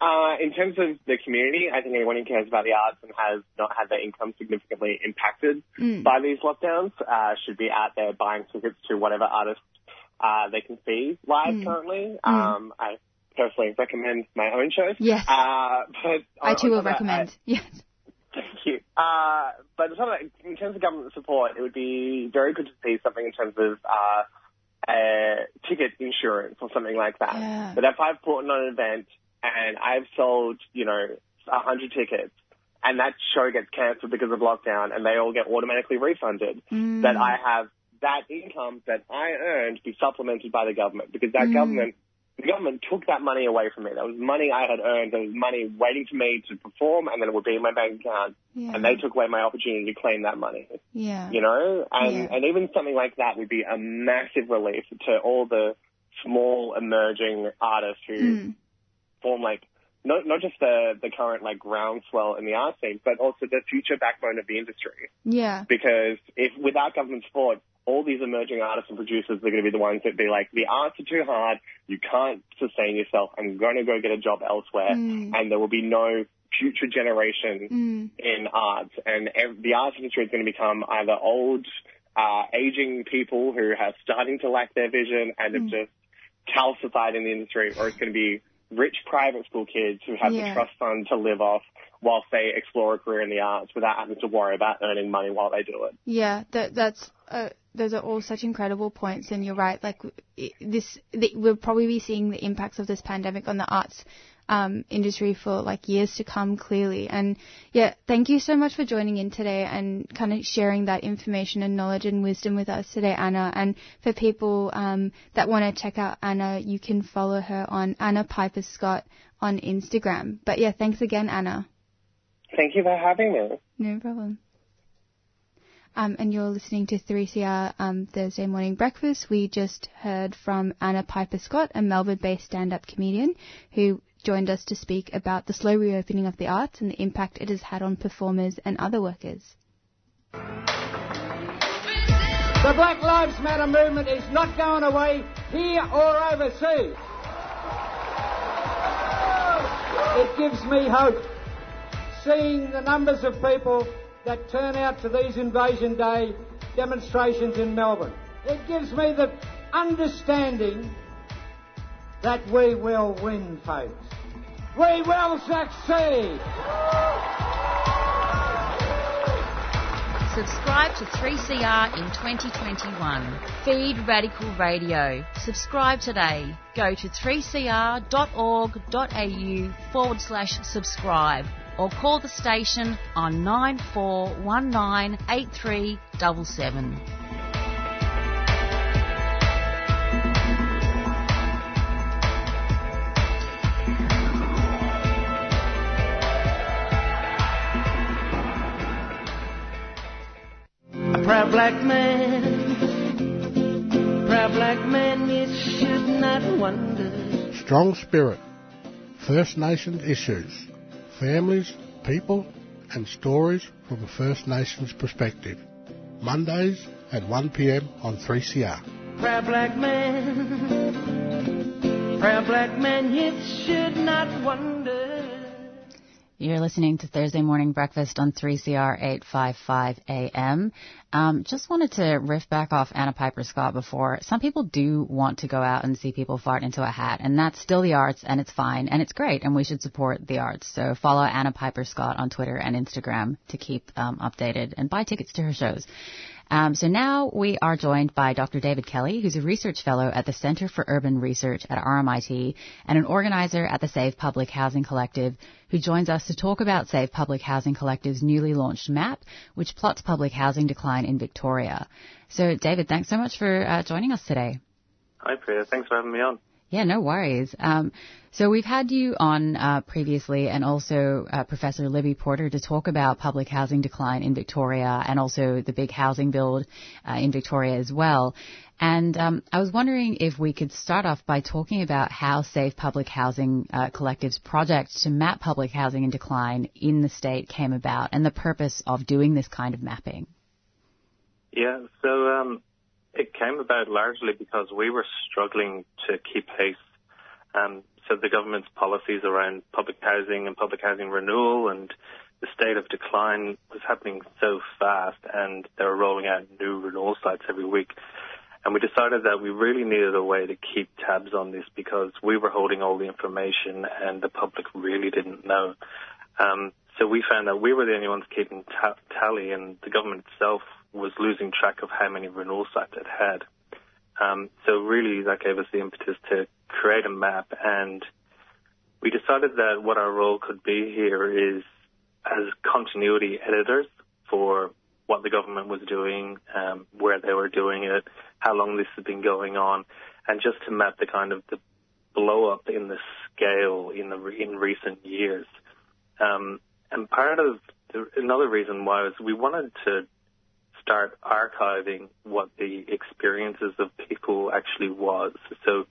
Uh, in terms of the community, I think anyone who cares about the arts and has not had their income significantly impacted Mm. by these lockdowns uh, should be out there buying tickets to whatever artists uh, they can see live Mm. currently. Mm. Um, I personally recommend my own shows. Yes. Uh, but I too will recommend. yes. Thank you. Uh, but on top of in terms of government support, it would be very good to see something in terms of uh, uh, ticket insurance or something like that. Yeah. But if I've put on an event and I've sold, you know, a hundred tickets, and that show gets cancelled because of lockdown, and they all get automatically refunded, Mm. that I have that income that I earned be supplemented by the government because that Mm. government the government took that money away from me. That was money I had earned. That was money waiting for me to perform, and then it would be in my bank account. Yeah. And they took away my opportunity to claim that money. Yeah. You know, and Yeah. and even something like that would be a massive relief to all the small emerging artists who Mm. form like not not just the the current like groundswell in the art scene, but also the future backbone of the industry Yeah. because if without government support, all these emerging artists and producers are going to be the ones that be like, the arts are too hard, you can't sustain yourself, I'm going to go get a job elsewhere, Mm. and there will be no future generation Mm. in arts, and the arts industry is going to become either old, uh, aging people who are starting to lack their vision and have Mm. just calcified in the industry, or it's going to be rich private school kids who have Yeah. the trust fund to live off whilst they explore a career in the arts without having to worry about earning money while they do it. Yeah, that that's uh, those are all such incredible points, and you're right. Like this, the, we'll probably be seeing the impacts of this pandemic on the arts um, industry for like years to come, clearly. And yeah, thank you so much for joining in today and kind of sharing that information and knowledge and wisdom with us today, Anna. And for people um, that want to check out Anna, you can follow her on Anna Piper Scott on Instagram. But yeah, thanks again, Anna. Thank you for having me. No problem. Um, and you're listening to 3CR um, Thursday Morning Breakfast. We just heard from Anna Piper Scott, a Melbourne based stand up comedian who joined us to speak about the slow reopening of the arts and the impact it has had on performers and other workers. The Black Lives Matter movement is not going away here or overseas. It gives me hope seeing the numbers of people that turn out to these Invasion Day demonstrations in Melbourne. It gives me the understanding that we will win, folks. We will succeed. Subscribe to 3CR in 2021. Feed Radical Radio. Subscribe today. Go to 3cr.org.au forward slash subscribe or call the station on 94198377. A proud black man, proud black man, you should not wonder. Strong spirit, First Nations issues. Families, people, and stories from a First Nations perspective. Mondays at 1pm on 3CR. Proud black man, black man, should not wonder. You're listening to Thursday Morning Breakfast on 3CR 855 AM. Um, just wanted to riff back off Anna Piper Scott before. Some people do want to go out and see people fart into a hat, and that's still the arts, and it's fine, and it's great, and we should support the arts. So follow Anna Piper Scott on Twitter and Instagram to keep um, updated and buy tickets to her shows. Um, so now we are joined by Dr. David Kelly, who's a research fellow at the Center for Urban Research at RMIT and an organizer at the Save Public Housing Collective, who joins us to talk about Save Public Housing Collective's newly launched map, which plots public housing decline in Victoria. So, David, thanks so much for uh, joining us today. Hi, Priya. Thanks for having me on. Yeah, no worries. Um, so we've had you on uh, previously, and also uh, Professor Libby Porter to talk about public housing decline in Victoria, and also the big housing build uh, in Victoria as well. And um, I was wondering if we could start off by talking about how Save Public Housing uh, Collective's project to map public housing in decline in the state came about, and the purpose of doing this kind of mapping. Yeah, so um, it came about largely because we were struggling to keep pace. Um, so the government's policies around public housing and public housing renewal and the state of decline was happening so fast and they were rolling out new renewal sites every week. And we decided that we really needed a way to keep tabs on this because we were holding all the information and the public really didn't know. Um, so we found that we were the only ones keeping t- tally and the government itself was losing track of how many renewal sites it had. Um, so really that gave us the impetus to create a map and we decided that what our role could be here is as continuity editors for what the government was doing, um, where they were doing it, how long this has been going on, and just to map the kind of the blow up in the scale in the in recent years. Um, and part of the, another reason why was we wanted to start archiving what the experiences of people actually was. So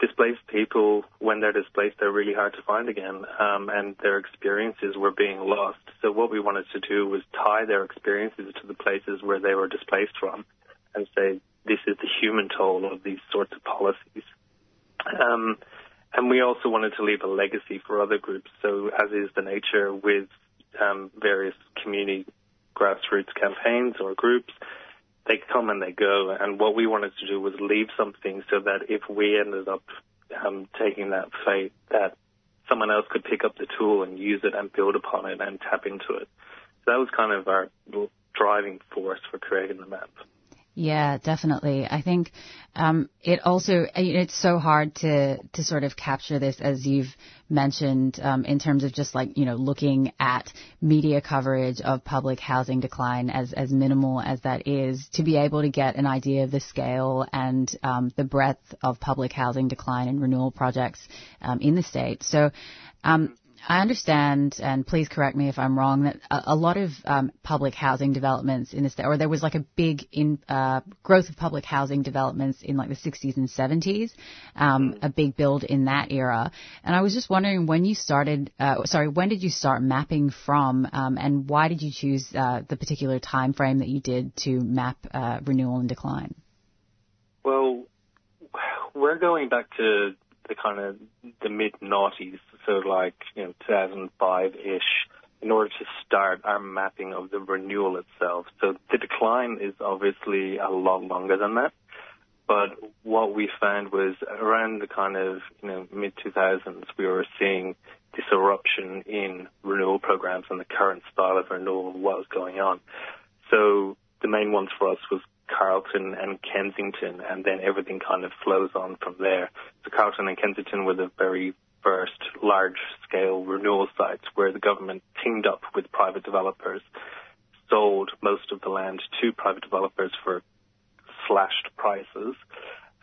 displaced people, when they're displaced, they're really hard to find again, um, and their experiences were being lost. So what we wanted to do was tie their experiences to the places where they were displaced from, and say this is the human toll of these sorts of policies. Um, and we also wanted to leave a legacy for other groups. So as is the nature with um, various community grassroots campaigns or groups, they come and they go. And what we wanted to do was leave something so that if we ended up um, taking that fate, that someone else could pick up the tool and use it and build upon it and tap into it. So that was kind of our driving force for creating the map. Yeah, definitely. I think um, it also it's so hard to to sort of capture this as you've mentioned um, in terms of just like you know looking at media coverage of public housing decline as as minimal as that is to be able to get an idea of the scale and um, the breadth of public housing decline and renewal projects um, in the state. So. Um, I understand, and please correct me if I'm wrong, that a, a lot of um, public housing developments in the state, or there was like a big in, uh, growth of public housing developments in like the 60s and 70s, um, a big build in that era. And I was just wondering when you started, uh, sorry, when did you start mapping from, um, and why did you choose uh, the particular time frame that you did to map uh, renewal and decline? Well, we're going back to the kind of the mid noughties, so like you know 2005 ish, in order to start our mapping of the renewal itself. So the decline is obviously a lot longer than that. But what we found was around the kind of you know mid 2000s, we were seeing this eruption in renewal programs and the current style of renewal what was going on. So the main ones for us was Carlton and Kensington, and then everything kind of flows on from there. So Carlton and Kensington were the very first large-scale renewal sites where the government teamed up with private developers, sold most of the land to private developers for slashed prices,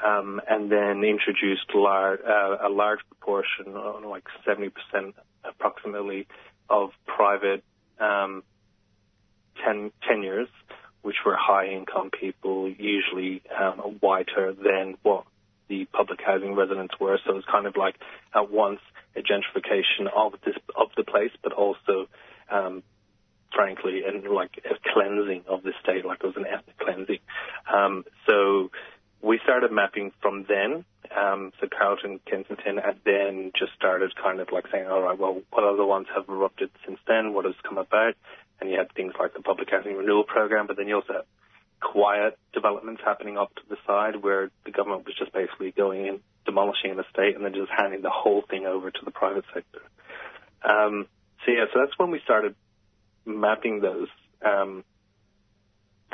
um, and then introduced lar- uh, a large proportion, uh, like 70% approximately, of private um, ten- tenures which were high income people, usually um, whiter than what the public housing residents were. So it was kind of like at once a gentrification of this of the place, but also, um, frankly, and like a cleansing of the state, like it was an ethnic cleansing. Um, so we started mapping from then. Um, so Carlton, Kensington, and then just started kind of like saying, all right, well, what other ones have erupted since then? What has come about? And you had things like the public housing renewal program, but then you also had quiet developments happening off to the side where the government was just basically going in, demolishing an estate, and then just handing the whole thing over to the private sector. Um, so yeah, so that's when we started mapping those um,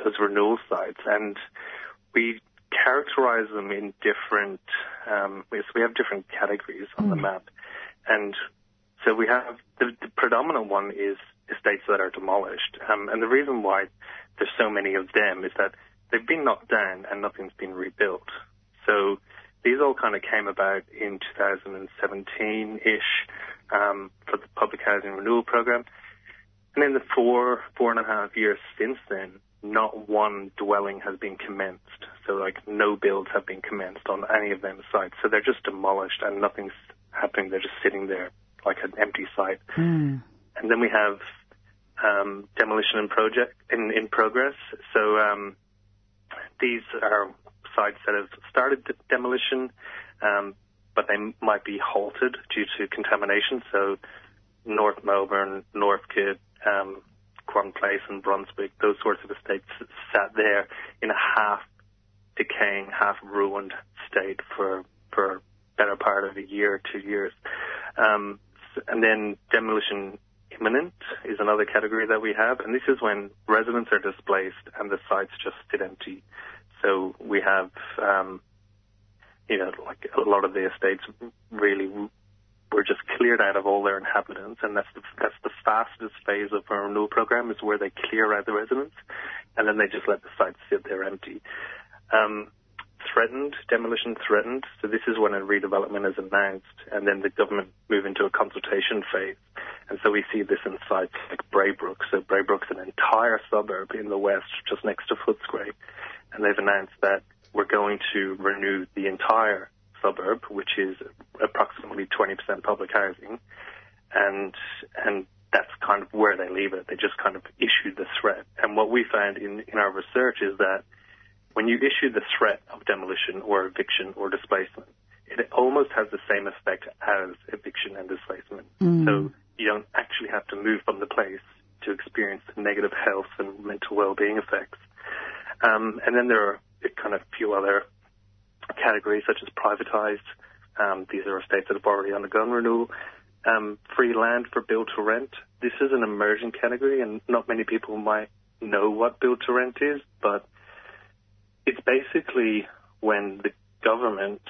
those renewal sites, and we characterize them in different. Um, so we have different categories on the map, and so we have the, the predominant one is estates that are demolished, um, and the reason why there's so many of them is that they've been knocked down and nothing's been rebuilt. So these all kind of came about in 2017-ish um, for the public housing renewal program. And in the four, four and a half years since then, not one dwelling has been commenced. So like no builds have been commenced on any of them sites. So they're just demolished and nothing's happening. They're just sitting there like an empty site. Mm. And then we have um, demolition in project in, in progress. So um, these are sites that have started de- demolition, um, but they might be halted due to contamination. So North Melbourne, Northcote, um, Gronn Place, and Brunswick, those sorts of estates sat there in a half decaying, half ruined state for for better part of a year two years. Um, and then demolition imminent is another category that we have, and this is when residents are displaced and the sites just sit empty. So we have, um, you know, like a lot of the estates really were just cleared out of all their inhabitants, and that's the, that's the fastest phase of our renewal program is where they clear out the residents, and then they just let the sites sit there empty. Um, threatened, demolition threatened. So this is when a redevelopment is announced, and then the government move into a consultation phase. And so we see this in sites like Braybrook. So Braybrook's an entire suburb in the west, just next to Footscray, and they've announced that we're going to renew the entire suburb, which is approximately 20% public housing, and and that's kind of where they leave it. They just kind of issue the threat. And what we found in, in our research is that when you issue the threat of demolition or eviction or displacement, it almost has the same effect as eviction and displacement. Mm. So you don't actually have to move from the place to experience the negative health and mental well-being effects. Um, and then there are kind of few other categories such as privatized. Um, these are estates that have already undergone renewal. Um, free land for build to rent. This is an emerging category, and not many people might know what build to rent is, but it's basically when the government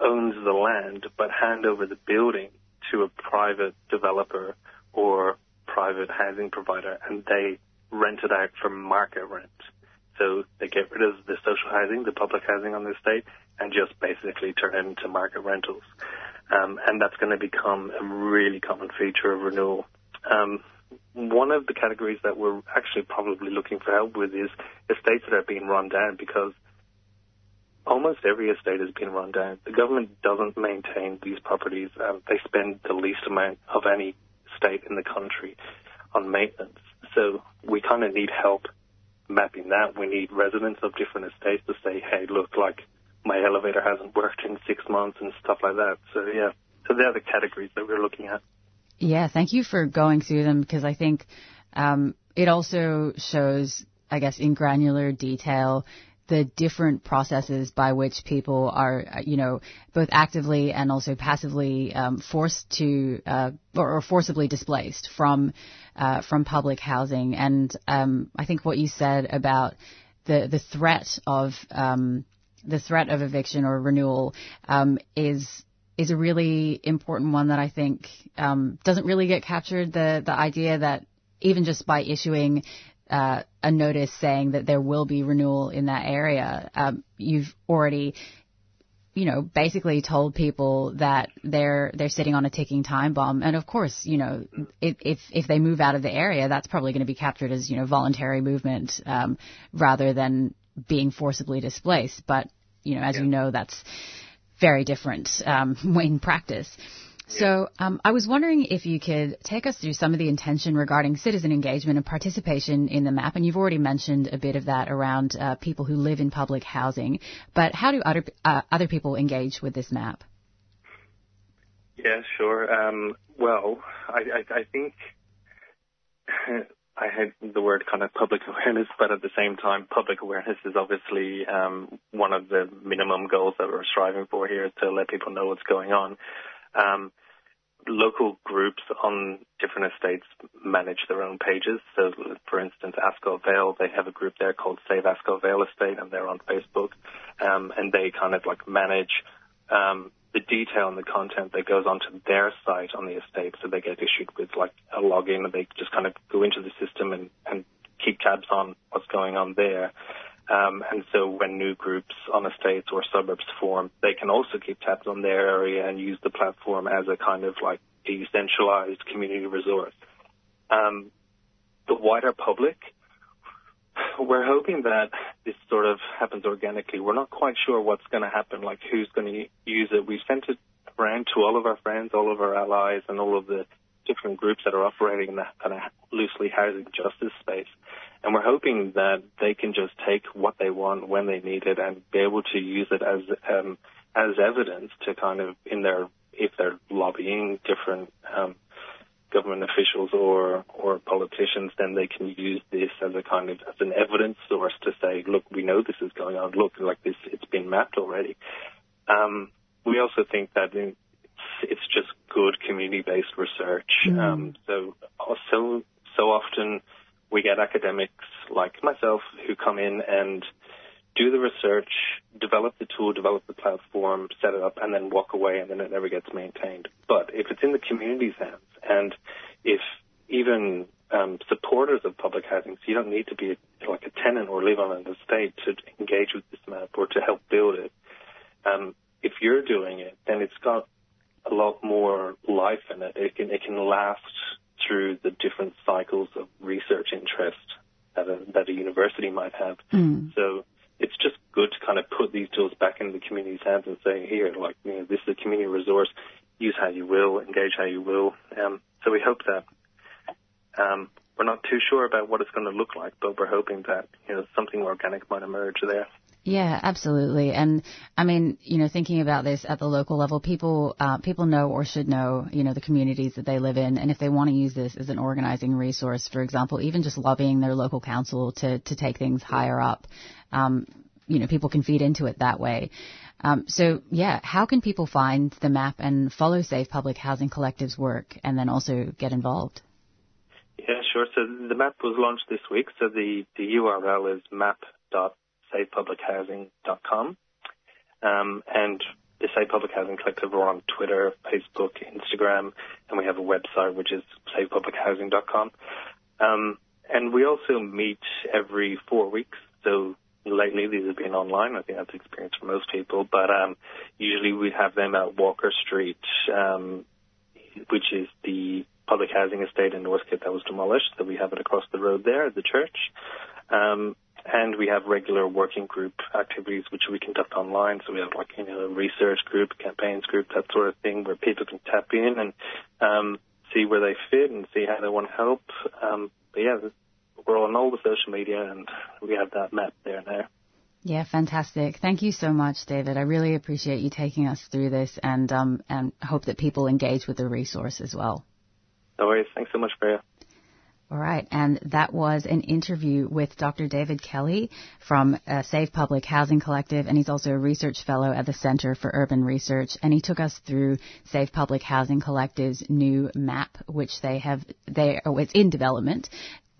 owns the land but hand over the building to a private developer or private housing provider and they rent it out for market rent. So they get rid of the social housing, the public housing on the estate, and just basically turn it into market rentals. Um, and that's going to become a really common feature of renewal. Um, one of the categories that we're actually probably looking for help with is estates that are being run down because almost every estate has been run down. The government doesn't maintain these properties. Um, they spend the least amount of any state in the country on maintenance. So we kind of need help mapping that. We need residents of different estates to say, hey, look, like my elevator hasn't worked in six months and stuff like that. So yeah, so they're the categories that we're looking at. Yeah, thank you for going through them because I think um, it also shows, I guess, in granular detail the different processes by which people are, uh, you know, both actively and also passively um, forced to uh, or, or, forcibly displaced from uh, from public housing. And um, I think what you said about the the threat of um, the threat of eviction or renewal um, is is a really important one that I think um, doesn't really get captured. The the idea that even just by issuing uh, a notice saying that there will be renewal in that area, um, you've already you know, basically told people that they're they're sitting on a ticking time bomb. And of course, you know, if if, if they move out of the area, that's probably going to be captured as you know voluntary movement um, rather than being forcibly displaced. But you know, as yeah. you know, that's very different um, in practice. So um, I was wondering if you could take us through some of the intention regarding citizen engagement and participation in the map. And you've already mentioned a bit of that around uh, people who live in public housing. But how do other uh, other people engage with this map? Yeah, sure. Um, well, I, I, I think I had the word kind of public awareness, but at the same time, public awareness is obviously um, one of the minimum goals that we're striving for here to let people know what's going on. Um, local groups on different estates manage their own pages. So, for instance, Ascot Vale, they have a group there called Save Ascot Vale Estate, and they're on Facebook, um, and they kind of like manage um, the detail and the content that goes onto their site on the estate. So they get issued with like a login, and they just kind of go into the system and, and keep tabs on what's going on there. Um, and so when new groups on estates or suburbs form, they can also keep tabs on their area and use the platform as a kind of like decentralized community resource. Um, the wider public, we're hoping that this sort of happens organically. We're not quite sure what's going to happen, like who's going to use it. We've sent it around to all of our friends, all of our allies, and all of the different groups that are operating in that kind of loosely housing justice space. And we're hoping that they can just take what they want when they need it and be able to use it as um, as evidence to kind of in their if they're lobbying different um, government officials or or politicians, then they can use this as a kind of as an evidence source to say, look, we know this is going on. Look, like this, it's been mapped already. Um, we also think that in, it's, just good community-based research. Mm. Um, so so so often we get academics like myself who come in and do the research, develop the tool, develop the platform, set it up, and then walk away, and then it never gets maintained. But if it's in the community's hands, and if even um, supporters of public housing, so you don't need to be like a tenant or live on an estate to engage with this map or to help build it. Um, if you're doing it, then it's got a lot more life in it. It can it can last through the different cycles of research interest that a, that a university might have. Mm. So it's just good to kind of put these tools back in the community's hands and say, here, like, you know, this is a community resource. Use how you will, engage how you will. Um, so we hope that um, we're not too sure about what it's going to look like, but we're hoping that you know something organic might emerge there. Yeah, absolutely. And I mean, you know, thinking about this at the local level, people uh, people know or should know, you know, the communities that they live in, and if they want to use this as an organizing resource, for example, even just lobbying their local council to to take things higher up, um, you know, people can feed into it that way. Um, so, yeah, how can people find the map and follow Save Public Housing Collective's work, and then also get involved? Yeah, sure. So the map was launched this week. So the the URL is map.com savepublichousing.com. Um, and the Save Public Housing Collective are on Twitter, Facebook, Instagram, and we have a website which is savepublichousing.com. Um, and we also meet every four weeks. So lately these have been online. I think that's the experience for most people. But um, usually we have them at Walker Street, um, which is the public housing estate in Northcote that was demolished. So we have it across the road there at the church. Um, and we have regular working group activities which we conduct online. So we have like you know a research group, campaigns group, that sort of thing, where people can tap in and um, see where they fit and see how they want to help. Um, but yeah, we're on all the social media, and we have that map there now. Yeah, fantastic. Thank you so much, David. I really appreciate you taking us through this, and um, and hope that people engage with the resource as well. No worries. Thanks so much, Freya. All right, and that was an interview with Dr. David Kelly from uh, Save Public Housing Collective, and he's also a research fellow at the Center for Urban Research. And he took us through Save Public Housing Collective's new map, which they have, they, oh, it's in development,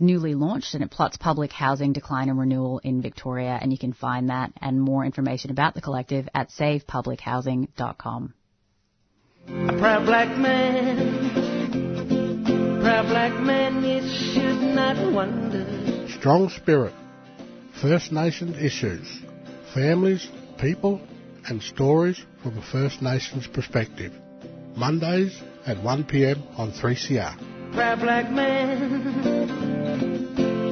newly launched, and it plots public housing decline and renewal in Victoria. And you can find that and more information about the collective at savepublichousing.com. A proud black man black man, it should not wonder. Strong spirit, First Nations issues, families, people, and stories from a First Nations perspective. Mondays at 1pm on 3CR. Proud black man,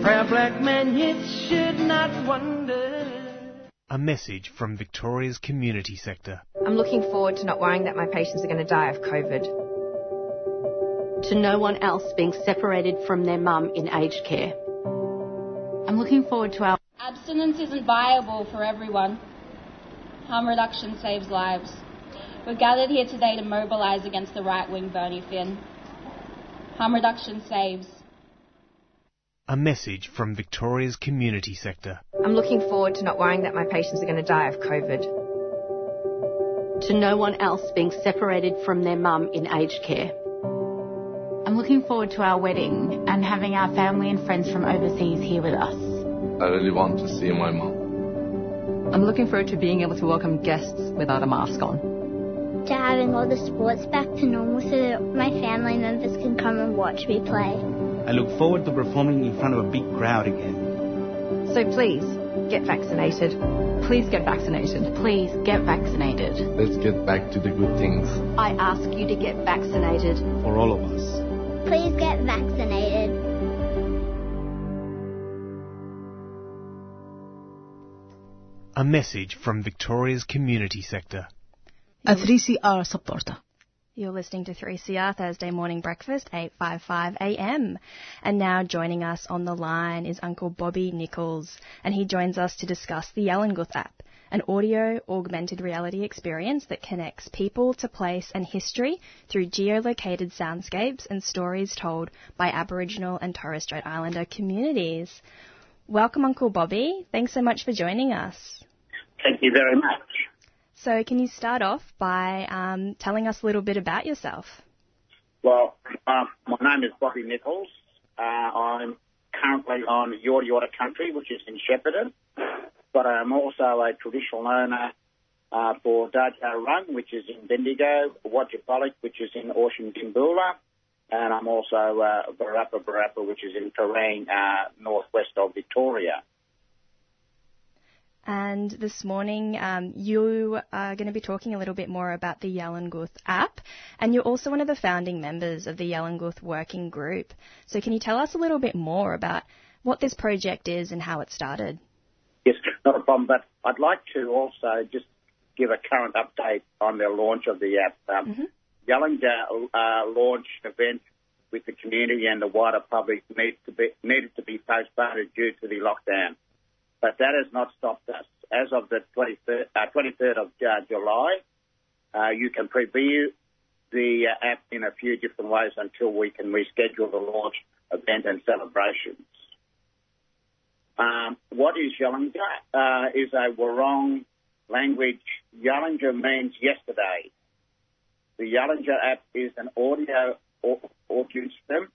proud black man, you should not wonder. A message from Victoria's community sector. I'm looking forward to not worrying that my patients are going to die of COVID. To no one else being separated from their mum in aged care. I'm looking forward to our. Abstinence isn't viable for everyone. Harm reduction saves lives. We're gathered here today to mobilise against the right wing Bernie Finn. Harm reduction saves. A message from Victoria's community sector. I'm looking forward to not worrying that my patients are going to die of COVID. To no one else being separated from their mum in aged care. I'm looking forward to our wedding and having our family and friends from overseas here with us. I really want to see my mum. I'm looking forward to being able to welcome guests without a mask on. To having all the sports back to normal so that my family members can come and watch me play. I look forward to performing in front of a big crowd again. So please, get vaccinated. Please get vaccinated. Please get vaccinated. Let's get back to the good things. I ask you to get vaccinated. For all of us. Please get vaccinated. A message from Victoria's community sector. A 3CR supporter. You're listening to 3CR Thursday Morning Breakfast, 855 AM. And now joining us on the line is Uncle Bobby Nichols, and he joins us to discuss the Yalinguth app, an audio augmented reality experience that connects people to place and history through geolocated soundscapes and stories told by Aboriginal and Torres Strait Islander communities. Welcome, Uncle Bobby. Thanks so much for joining us. Thank you very much. So, can you start off by um, telling us a little bit about yourself? Well, uh, my name is Bobby Nichols. Uh, I'm currently on Yorta Yorta country, which is in Shepparton, but I'm also a traditional owner uh, for Dja Dja Wurrung, which is in Bendigo, Wotjobaluk, which is in Ocean Timbula, and I'm also uh, Barapa Barappa, which is in Terrain, uh, northwest of Victoria. And this morning, um, you are going to be talking a little bit more about the Yalinguth app, and you're also one of the founding members of the Yalinguth Working Group. So, can you tell us a little bit more about what this project is and how it started? Yes, not a problem, but I'd like to also just give a current update on the launch of the app. Um, mm-hmm. Yalinguth uh, launched an event with the community and the wider public needed to be, needed to be postponed due to the lockdown but that has not stopped us. As of the 23rd, uh, 23rd of uh, July, uh, you can preview the uh, app in a few different ways until we can reschedule the launch event and celebrations. Um, what is Yalinguth? Uh, is a Wurrung language. Yalinguth means yesterday. The Yalinguth app is an audio audio system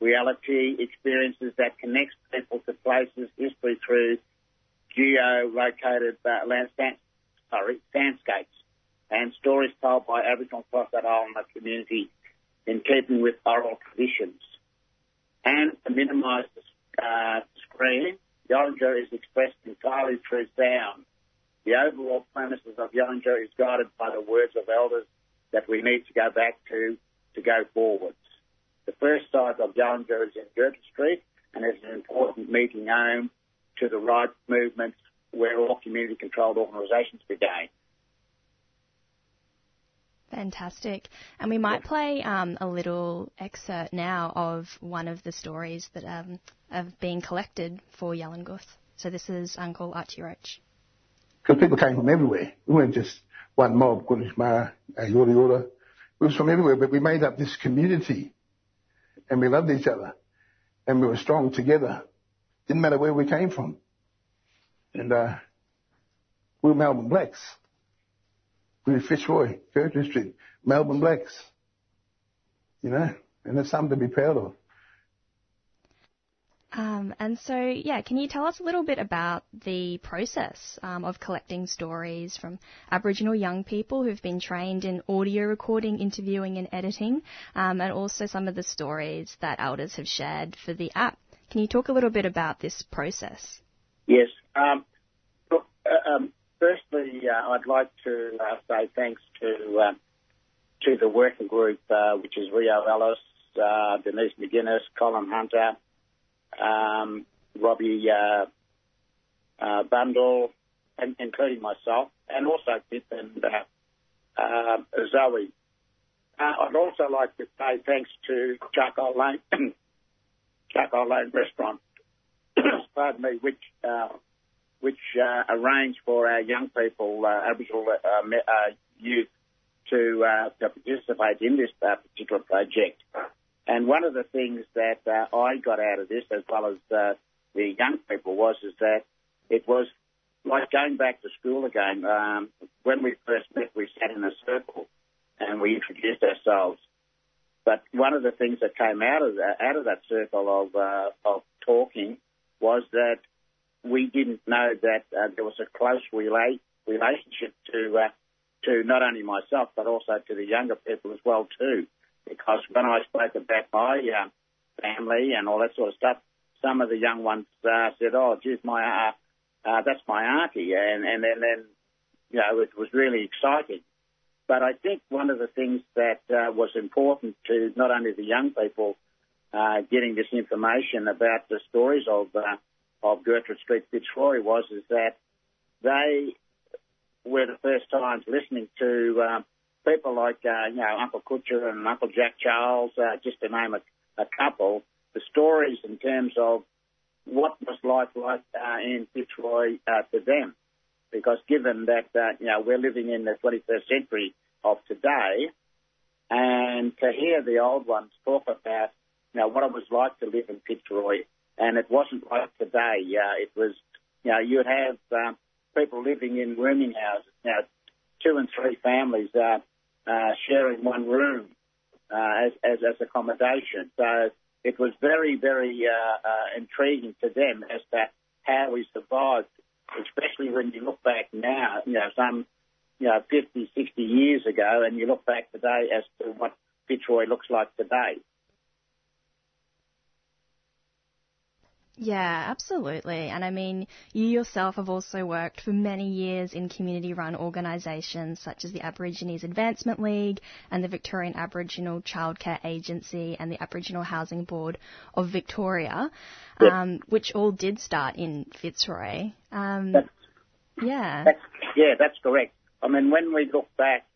reality experiences that connects people to places, history through geo-located uh, landscape, sorry, landscapes and stories told by Aboriginal and Torres Strait Islander community in keeping with oral traditions. And to minimise the uh, screen, Yalinguth is expressed entirely through sound. The overall premises of Yalinguth is guided by the words of elders that we need to go back to to go forwards. The first site of Yalinguth is in Gertrude Street and is an important meeting home to the rights movement where all community controlled organisations began. Fantastic. And we might play um, a little excerpt now of one of the stories that um, have been collected for Yalinguth. So this is Uncle Archie Roach. Because people came from everywhere. We weren't just one mob, Gunditjmara, Yorta Yorta. We was from everywhere, but we made up this community and we loved each other and we were strong together. Didn't matter where we came from. And, uh, we were Melbourne Blacks. We were Fitzroy, Gertrude Street, Melbourne Blacks. You know, and that's something to be proud of. Um, and so, yeah, can you tell us a little bit about the process um, of collecting stories from Aboriginal young people who've been trained in audio recording, interviewing, and editing, um, and also some of the stories that elders have shared for the app? Can you talk a little bit about this process? Yes. Um, look, uh, um, firstly, uh, I'd like to uh, say thanks to uh, to the working group, uh, which is Rio Ellis, Denise McGuinness, Colin Hunter, um, Robbie Bundle, and, including myself, and also Pip and Zoe. I'd also like to say thanks to Charcoal Lane, Charcoal Lane Restaurant, pardon me, which uh, which uh, arranged for our young people, uh, Aboriginal uh, uh, youth, to, uh, to participate in this uh, particular project. And one of the things that I got out of this, as well as the young people, was is that it was like going back to school again. Um, when we first met, we sat in a circle and we introduced ourselves. But one of the things that came out of that, out of that circle of of talking was that we didn't know that uh, there was a close relate, relationship to uh, to not only myself but also to the younger people as well too. Because when I spoke about my uh, family and all that sort of stuff, some of the young ones uh, said, "Oh, geez, my uh, uh, that's my auntie," and and then, then you know it was really exciting. But I think one of the things that uh, was important to not only the young people uh, getting this information about the stories of uh, of Gertrude Street Fitzroy was is that they were the first times listening to um, people like uh, you know Uncle Kutcha and Uncle Jack Charles, uh, just to name a, a couple, the stories in terms of what was life like uh, in Fitzroy uh, to them. Because given that uh, you know we're living in the 21st century of today, and to hear the old ones talk about you know what it was like to live in Fitzroy, and it wasn't like today. Uh, it was you know you'd have um, people living in rooming houses, you know, two and three families uh, uh, sharing one room uh, as, as as accommodation. So it was very very uh, uh, intriguing to them as to how we survived, especially when you look back now, you know, some you know 50, 60 years ago, and you look back today as to what Fitzroy looks like today. Yeah, absolutely. And I mean, you yourself have also worked for many years in community run organisations such as the Aborigines Advancement League and the Victorian Aboriginal Childcare Agency and the Aboriginal Housing Board of Victoria, Yep. um, which all did start in Fitzroy. Um, That's- yeah. That's, yeah, that's correct. I mean, when we look back,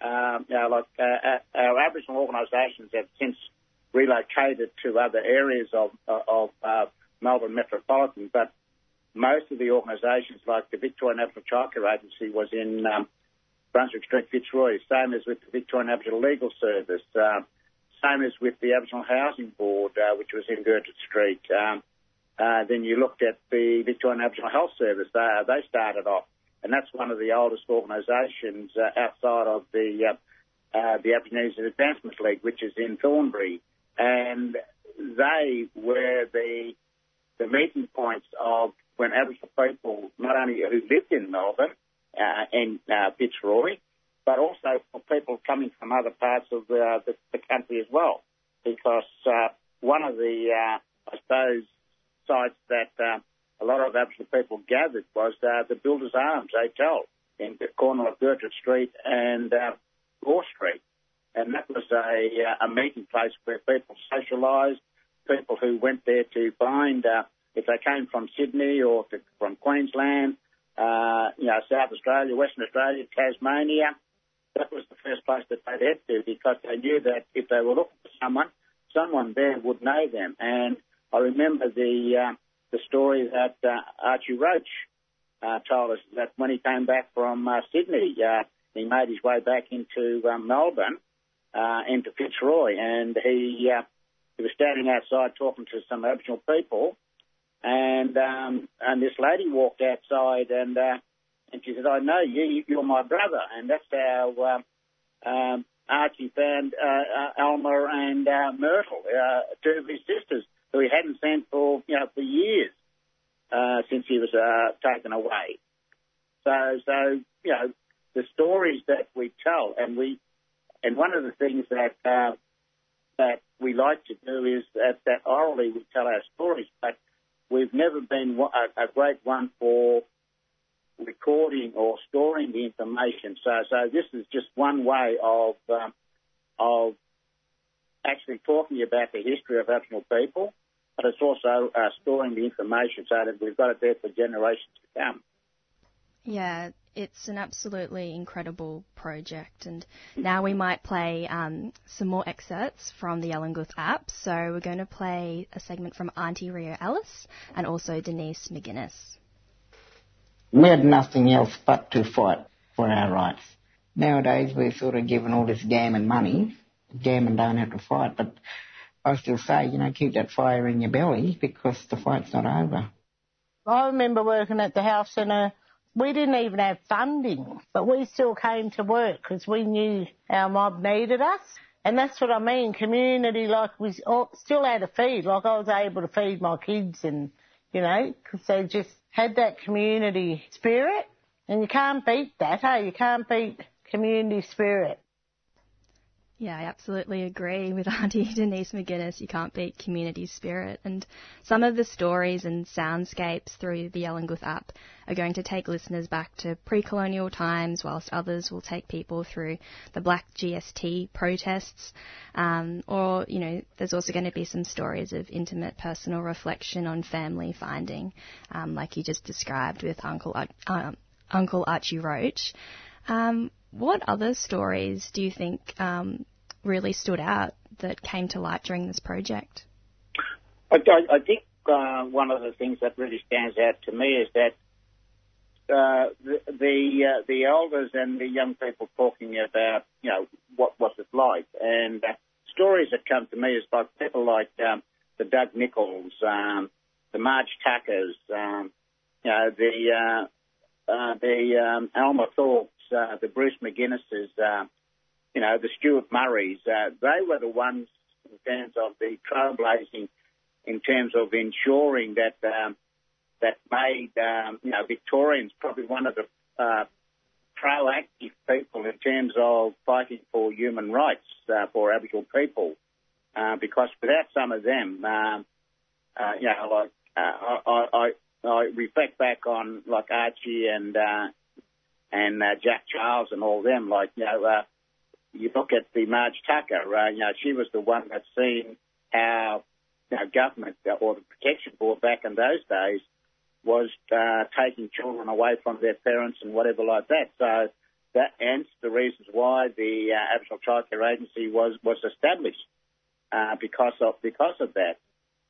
um, you know, like uh, uh, our Aboriginal organisations have since relocated to other areas of of uh, Melbourne metropolitan, but most of the organisations, like the Victorian Aboriginal Childcare Agency, was in um, Brunswick Street, Fitzroy. Same as with the Victorian Aboriginal Legal Service. Um, same as with the Aboriginal Housing Board, uh, which was in Gertrude Street. Um, uh, then you looked at the Victorian Aboriginal Health Service. They, they started off, and that's one of the oldest organisations uh, outside of the uh, uh, the Aborigines Advancement League, which is in Thornbury, and they were the the meeting points of when Aboriginal people, not only who lived in Melbourne uh, and uh, Fitzroy, but also for people coming from other parts of the, the, the country as well. Because uh, one of the, uh, I suppose, sites that uh, a lot of Aboriginal people gathered was uh, the Builders Arms Hotel in the corner of Gertrude Street and uh, Gore Street. And that was a, uh, a meeting place where people socialised, people who went there to find, uh, if they came from Sydney or to, from Queensland, uh, you know, South Australia, Western Australia, Tasmania, that was the first place that they'd head to because they knew that if they were looking for someone, someone there would know them. And I remember the uh, the story that uh, Archie Roach uh, told us that when he came back from uh, Sydney, uh, he made his way back into um, Melbourne, uh, into Fitzroy, and he uh, he was standing outside talking to some Aboriginal people, and um, and this lady walked outside and uh, and she said, "I know you. You're my brother," and that's how um, um, Archie found uh, uh, Alma and uh, Myrtle, uh, two of his sisters, who he hadn't seen for you know for years uh, since he was uh, taken away. So so you know the stories that we tell, and we and one of the things that uh, that we like to do is that, that orally we tell our stories, but we've never been a, a great one for recording or storing the information. So, so this is just one way of um, of actually talking about the history of Aboriginal people, but it's also uh, storing the information so that we've got it there for generations to come. Yeah, it's an absolutely incredible project, and now we might play um, some more excerpts from the Yalinguth app. So we're going to play a segment from Auntie Rio Ellis and also Denise McGuinness. We had nothing else but to fight for our rights. Nowadays we're sort of given all this gammon money. Gammon don't have to fight, but I still say, you know, keep that fire in your belly because the fight's not over. I remember working at the health centre we didn't even have funding, but we still came to work because we knew our mob needed us. And that's what I mean, community, like we oh, still had a feed, like I was able to feed my kids and, you know, because they just had that community spirit. And you can't beat that, hey? You can't beat community spirit. Yeah, I absolutely agree with Auntie Denise McGuinness. You can't beat community spirit. And some of the stories and soundscapes through the Yalinguth app are going to take listeners back to pre-colonial times, whilst others will take people through the Black GST protests. Um, or, you know, there's also going to be some stories of intimate personal reflection on family finding, um, like you just described with Uncle, uh, Uncle Archie Roach. Um, what other stories do you think um, really stood out that came to light during this project? I, I, think uh, one of the things that really stands out to me is that uh, the the, uh, the, elders and the young people talking about you know what was it like, and uh, stories that come to me is by people like um, the Doug Nichols, um, the Marge Tuckers, um, you know the uh, uh, the um, Alma Thorpe uh, the Bruce McGuinnesses, uh, you know, the Stuart Murrays, uh, they were the ones in terms of the trailblazing, in terms of ensuring that um, that made um, you know Victorians probably one of the uh, proactive people in terms of fighting for human rights uh, for Aboriginal people, uh, because without some of them, um, uh, you know, like uh, I, I, I reflect back on like Archie and uh, and uh, Jack Charles and all them. Like, you know, uh, you look at the Marge Tucker, uh, you know, she was the one that seen how you know, government uh, or the Protection Board back in those days was uh, taking children away from their parents and whatever like that. So that hence the reasons why the uh, Aboriginal Childcare Agency was was established uh, because of because of that.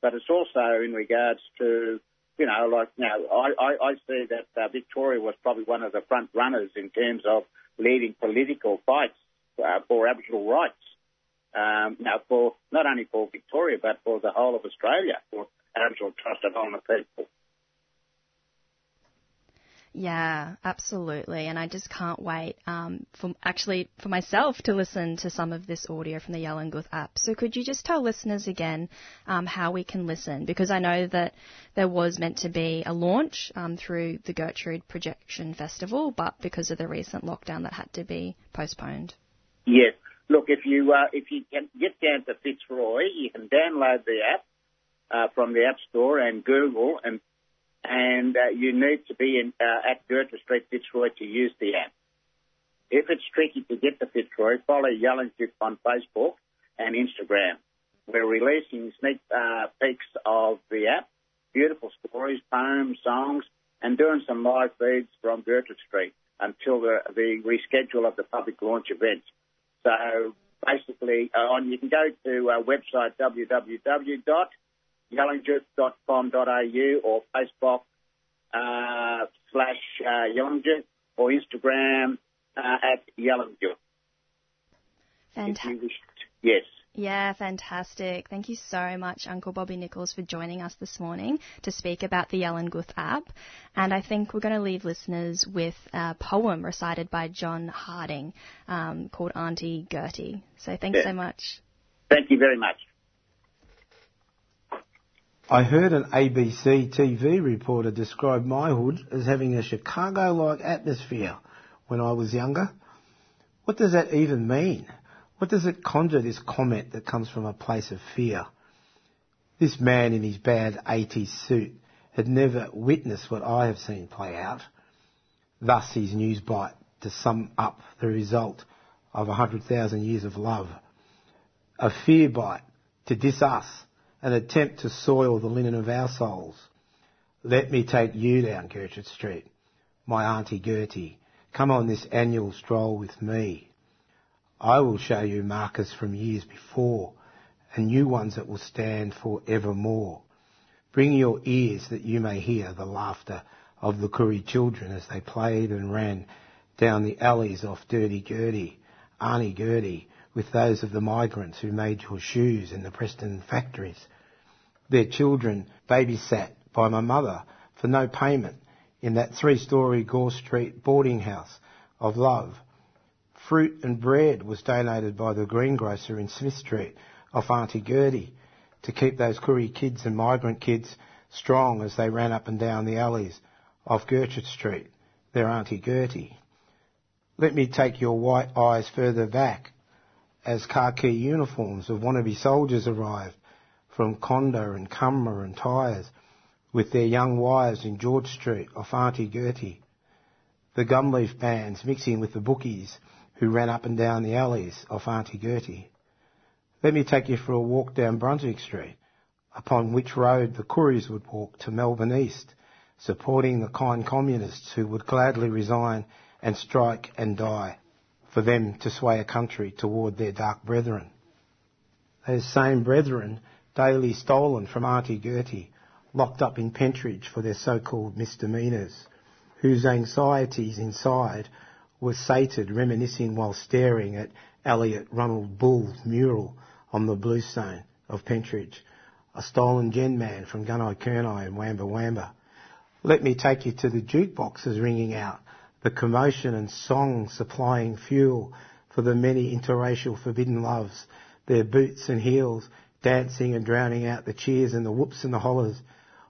But it's also in regards to you know, like, now, I, I, I see that uh, Victoria was probably one of the front runners in terms of leading political fights uh, for Aboriginal rights. Um, now, for not only for Victoria, but for the whole of Australia, for Aboriginal Trust Development people. Yeah, absolutely. And I just can't wait um, for actually for myself to listen to some of this audio from the Yalinguth app. So could you just tell listeners again um, how we can listen? Because I know that there was meant to be a launch um, through the Gertrude Projection Festival, but because of the recent lockdown, that had to be postponed. Yes. Look, if you uh, if you can get down to Fitzroy, you can download the app uh, from the App Store and Google and and uh, you need to be in, uh, at Gertrude Street, Fitzroy to use the app. If it's tricky to get to Fitzroy, follow Yalinguth on Facebook and Instagram. We're releasing sneak uh, peeks of the app, beautiful stories, poems, songs, and doing some live feeds from Gertrude Street until the, the reschedule of the public launch event. So basically, uh, on you can go to our website www yalinguth.com.au or Facebook uh, slash uh, or Instagram uh, at Yalinguth. Fantastic. Yes. Yeah, fantastic. Thank you so much, Uncle Bobby Nichols, for joining us this morning to speak about the Yalinguth app. And I think we're going to leave listeners with a poem recited by John Harding um, called Auntie Gertie. So thanks yeah. so much. Thank you very much. I heard an ABC TV reporter describe my hood as having a Chicago-like atmosphere when I was younger. What does that even mean? What does it conjure, this comment that comes from a place of fear? This man in his bad 80s suit had never witnessed what I have seen play out. Thus his news bite to sum up the result of hundred thousand years of love. A fear bite to diss us, an attempt to soil the linen of our souls. Let me take you down Gertrude Street, my Auntie Gertie. Come on this annual stroll with me. I will show you markers from years before and new ones that will stand for evermore. Bring your ears that you may hear the laughter of the Koori children as they played and ran down the alleys off Dirty Gertie, Auntie Gertie, with those of the migrants who made your shoes in the Preston factories. Their children babysat by my mother for no payment in that three-storey Gore Street boarding house of love. Fruit and bread was donated by the greengrocer in Smith Street off Auntie Gertie to keep those Koori kids and migrant kids strong as they ran up and down the alleys off Gertrude Street, their Auntie Gertie. Let me take your white eyes further back as khaki uniforms of wannabe soldiers arrived from Conda and Cumber and Tyres with their young wives in George Street off Auntie Gertie. The gumleaf bands mixing with the bookies who ran up and down the alleys off Auntie Gertie. Let me take you for a walk down Brunswick Street, upon which road the Kooris would walk to Melbourne East, supporting the kind communists who would gladly resign and strike and die for them to sway a country toward their dark brethren. Those same brethren daily stolen from Auntie Gertie, locked up in Pentridge for their so-called misdemeanours, whose anxieties inside were sated reminiscing while staring at Elliot Ronald Bull's mural on the bluestone of Pentridge, a stolen gen man from Gunai Kurnai and Wamba Wamba. Let me take you to the jukeboxes ringing out, the commotion and song supplying fuel for the many interracial forbidden loves, their boots and heels dancing and drowning out the cheers and the whoops and the hollers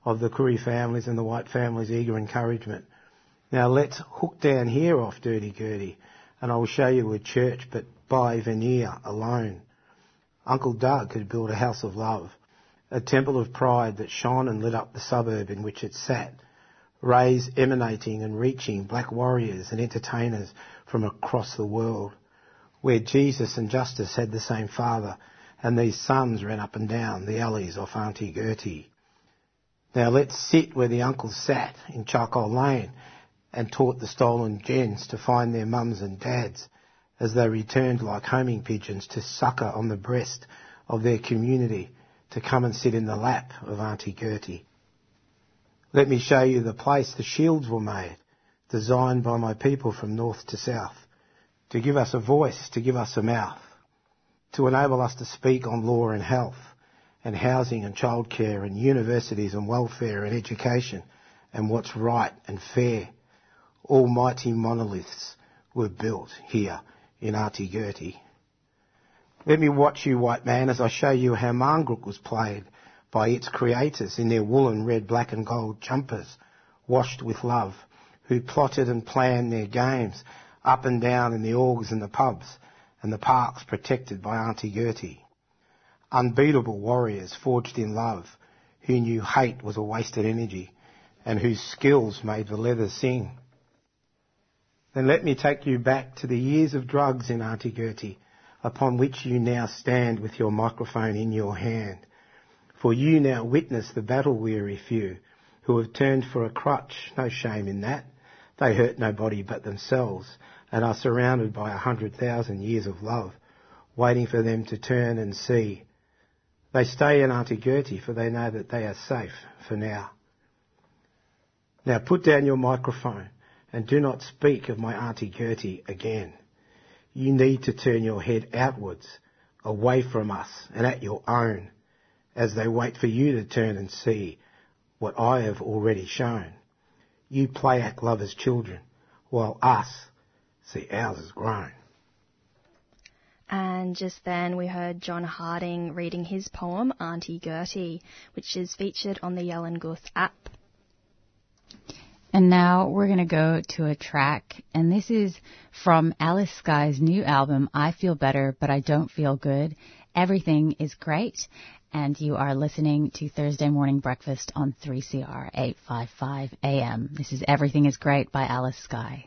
of the Koori families and the white families' eager encouragement. Now let's hook down here off Dirty Gertie, and I will show you a church, but by veneer alone. Uncle Doug had built a house of love, a temple of pride that shone and lit up the suburb in which it sat, rays emanating and reaching black warriors and entertainers from across the world, where Jesus and Justice had the same father, and these sons ran up and down the alleys off Auntie Gertie. Now let's sit where the uncles sat in Charcoal Lane and taught the stolen gens to find their mums and dads as they returned like homing pigeons to succour on the breast of their community to come and sit in the lap of Auntie Gertie. Let me show you the place the shields were made, designed by my people from north to south, to give us a voice, to give us a mouth, to enable us to speak on law and health, and housing and childcare, and universities and welfare and education, and what's right and fair. Almighty monoliths were built here in Gertie. Let me watch you, white man, as I show you how Marngrook was played by its creators in their woolen red, black and gold jumpers, washed with love, who plotted and planned their games up and down in the orgs and the pubs and the parks protected by Auntie Gertie. Unbeatable warriors forged in love, who knew hate was a wasted energy and whose skills made the leather sing. Then let me take you back to the years of drugs in Auntie Gertie, upon which you now stand with your microphone in your hand. For you now witness the battle-weary few who have turned for a crutch, no shame in that. They hurt nobody but themselves and are surrounded by a hundred thousand years of love, waiting for them to turn and see. They stay in Auntie Gertie for they know that they are safe for now. Now put down your microphone and do not speak of my Auntie Gertie again. You need to turn your head outwards, away from us and at your own, as they wait for you to turn and see what I have already shown. You play act lovers children, while us see ours has grown. And just then we heard John Harding reading his poem Auntie Gertie, which is featured on the Yalinguth app. And now we're going to go to a track, and this is from Alice Skye's new album, I Feel Better, But I Don't Feel Good. Everything is great. and you are listening to Thursday Morning Breakfast on 3CR 855 AM. This is Everything is Great by Alice Skye.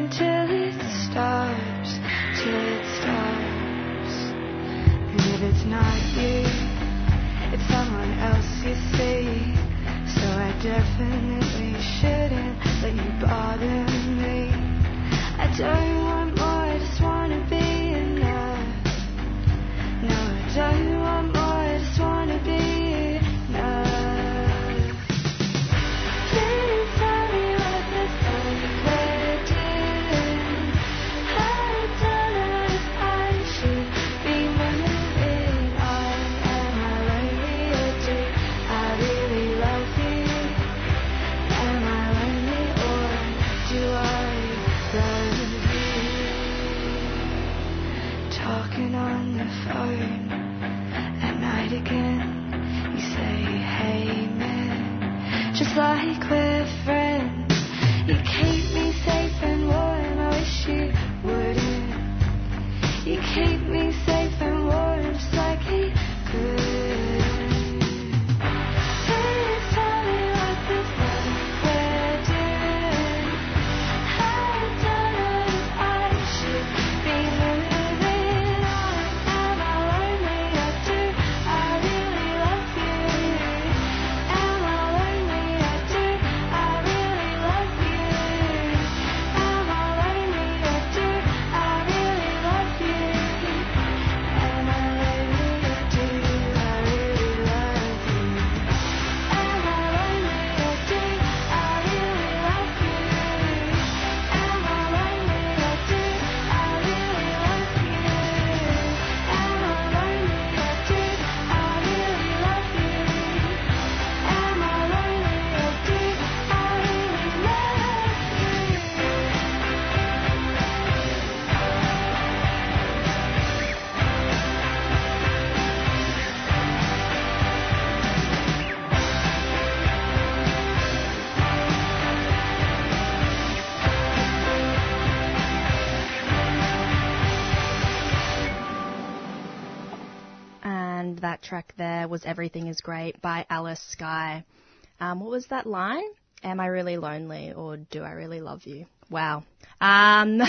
not you, it's someone else you see. So I definitely shouldn't let you bother me. I don't want that track there was Everything is Great by Alice Skye. Um, what was that line? Am I really lonely or do I really love you? Wow. Um,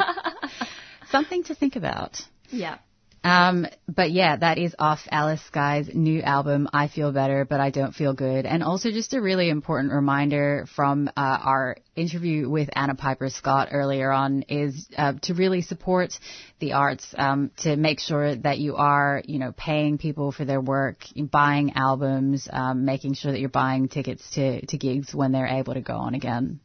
Something to think about. yeah. Um, but yeah, that is off Alice Skye's new album, I Feel Better, but I Don't Feel Good. And also just a really important reminder from uh, our interview with Anna Piper Scott earlier on is uh, to really support the arts, um, to make sure that you are, you know, paying people for their work, buying albums, um, making sure that you're buying tickets to, to gigs when they're able to go on again.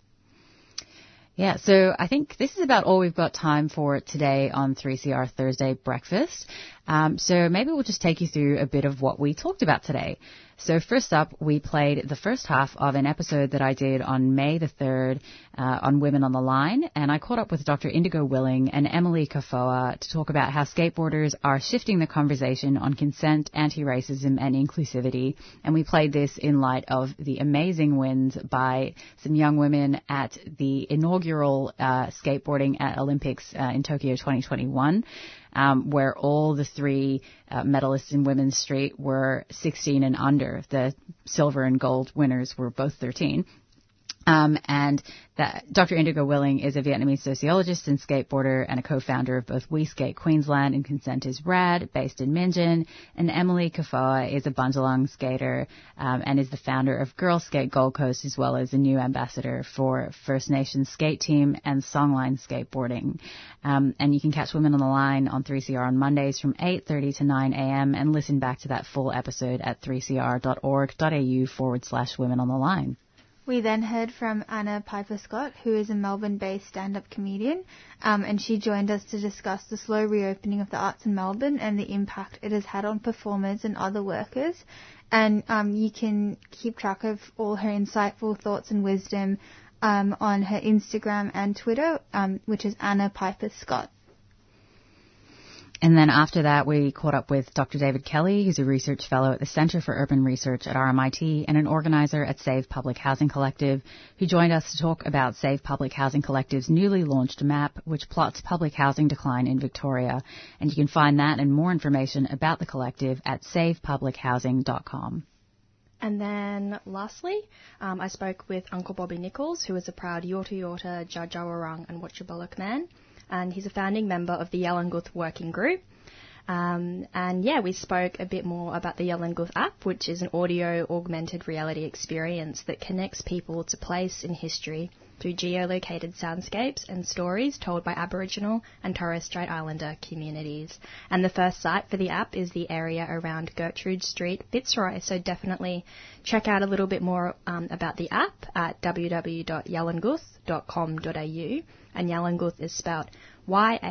Yeah, so I think this is about all we've got time for today on 3CR Thursday Breakfast. Um, so maybe we'll just take you through a bit of what we talked about today. So first up, we played the first half of an episode that I did on May the 3rd uh, on Women on the Line, and I caught up with Dr. Indigo Willing and Emily Kafoa to talk about how skateboarders are shifting the conversation on consent, anti-racism, and inclusivity. And we played this in light of the amazing wins by some young women at the inaugural uh, skateboarding at Olympics uh, in Tokyo 2021 um, where all the three uh, medalists in women's street were 16 and under. The silver and gold winners were both 13. Um, and that Dr. Indigo Willing is a Vietnamese sociologist and skateboarder and a co-founder of both We Skate Queensland and Consent is Rad, based in Meanjin. And Emily Kafoa is a Bundjalung skater um, and is the founder of Girl Skate Gold Coast, as well as a new ambassador for First Nations Skate Team and Songline Skateboarding. Um, and you can catch Women on the Line on 3CR on Mondays from 8:30 to 9 a.m. and listen back to that full episode at 3cr.org.au forward slash Women on the Line. We then heard from Anna Piper Scott, who is a Melbourne based stand up comedian, um, and she joined us to discuss the slow reopening of the arts in Melbourne and the impact it has had on performers and other workers. And um, you can keep track of all her insightful thoughts and wisdom um, on her Instagram and Twitter, um, which is Anna Piper Scott. And then after that, we caught up with Dr. David Kelly, who's a research fellow at the Center for Urban Research at RMIT and an organizer at Save Public Housing Collective, who joined us to talk about Save Public Housing Collective's newly launched map, which plots public housing decline in Victoria. And you can find that and more information about the collective at savepublichousing.com. And then lastly, um, I spoke with Uncle Bobby Nichols, who is a proud Yorta Yorta, Wurrung and Wotjobaluk man and he's a founding member of the Yalinguth Working Group. Um, and yeah, we spoke a bit more about the Yalinguth app, which is an audio augmented reality experience that connects people to place in history through geolocated soundscapes and stories told by Aboriginal and Torres Strait Islander communities. And the first site for the app is the area around Gertrude Street, Fitzroy. So definitely check out a little bit more um, about the app at www.yalinguth.com.au and Yalinguth is spelled Y-A-L-I-N-G-U-T-H.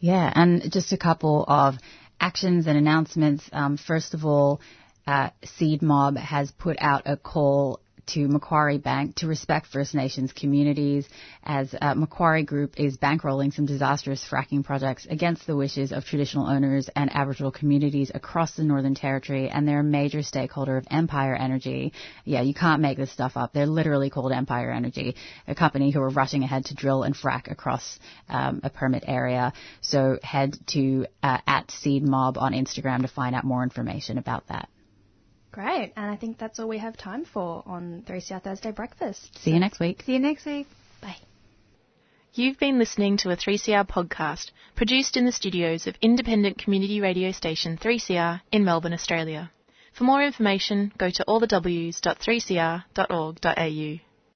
Yeah, and just a couple of actions and announcements. Um, first of all, uh, Seed Mob has put out a call to Macquarie Bank to respect First Nations communities as uh, Macquarie Group is bankrolling some disastrous fracking projects against the wishes of traditional owners and Aboriginal communities across the Northern Territory and they're a major stakeholder of Empire Energy. Yeah, you can't make this stuff up. They're literally called Empire Energy, a company who are rushing ahead to drill and frack across um, a permit area. So head to uh, at Seed Mob on Instagram to find out more information about that. Great, and I think that's all we have time for on 3CR Thursday Breakfast. See you next week. See you next week. Bye. You've been listening to a 3CR podcast produced in the studios of independent community radio station 3CR in Melbourne, Australia. For more information, go to allthews.3cr.org.au.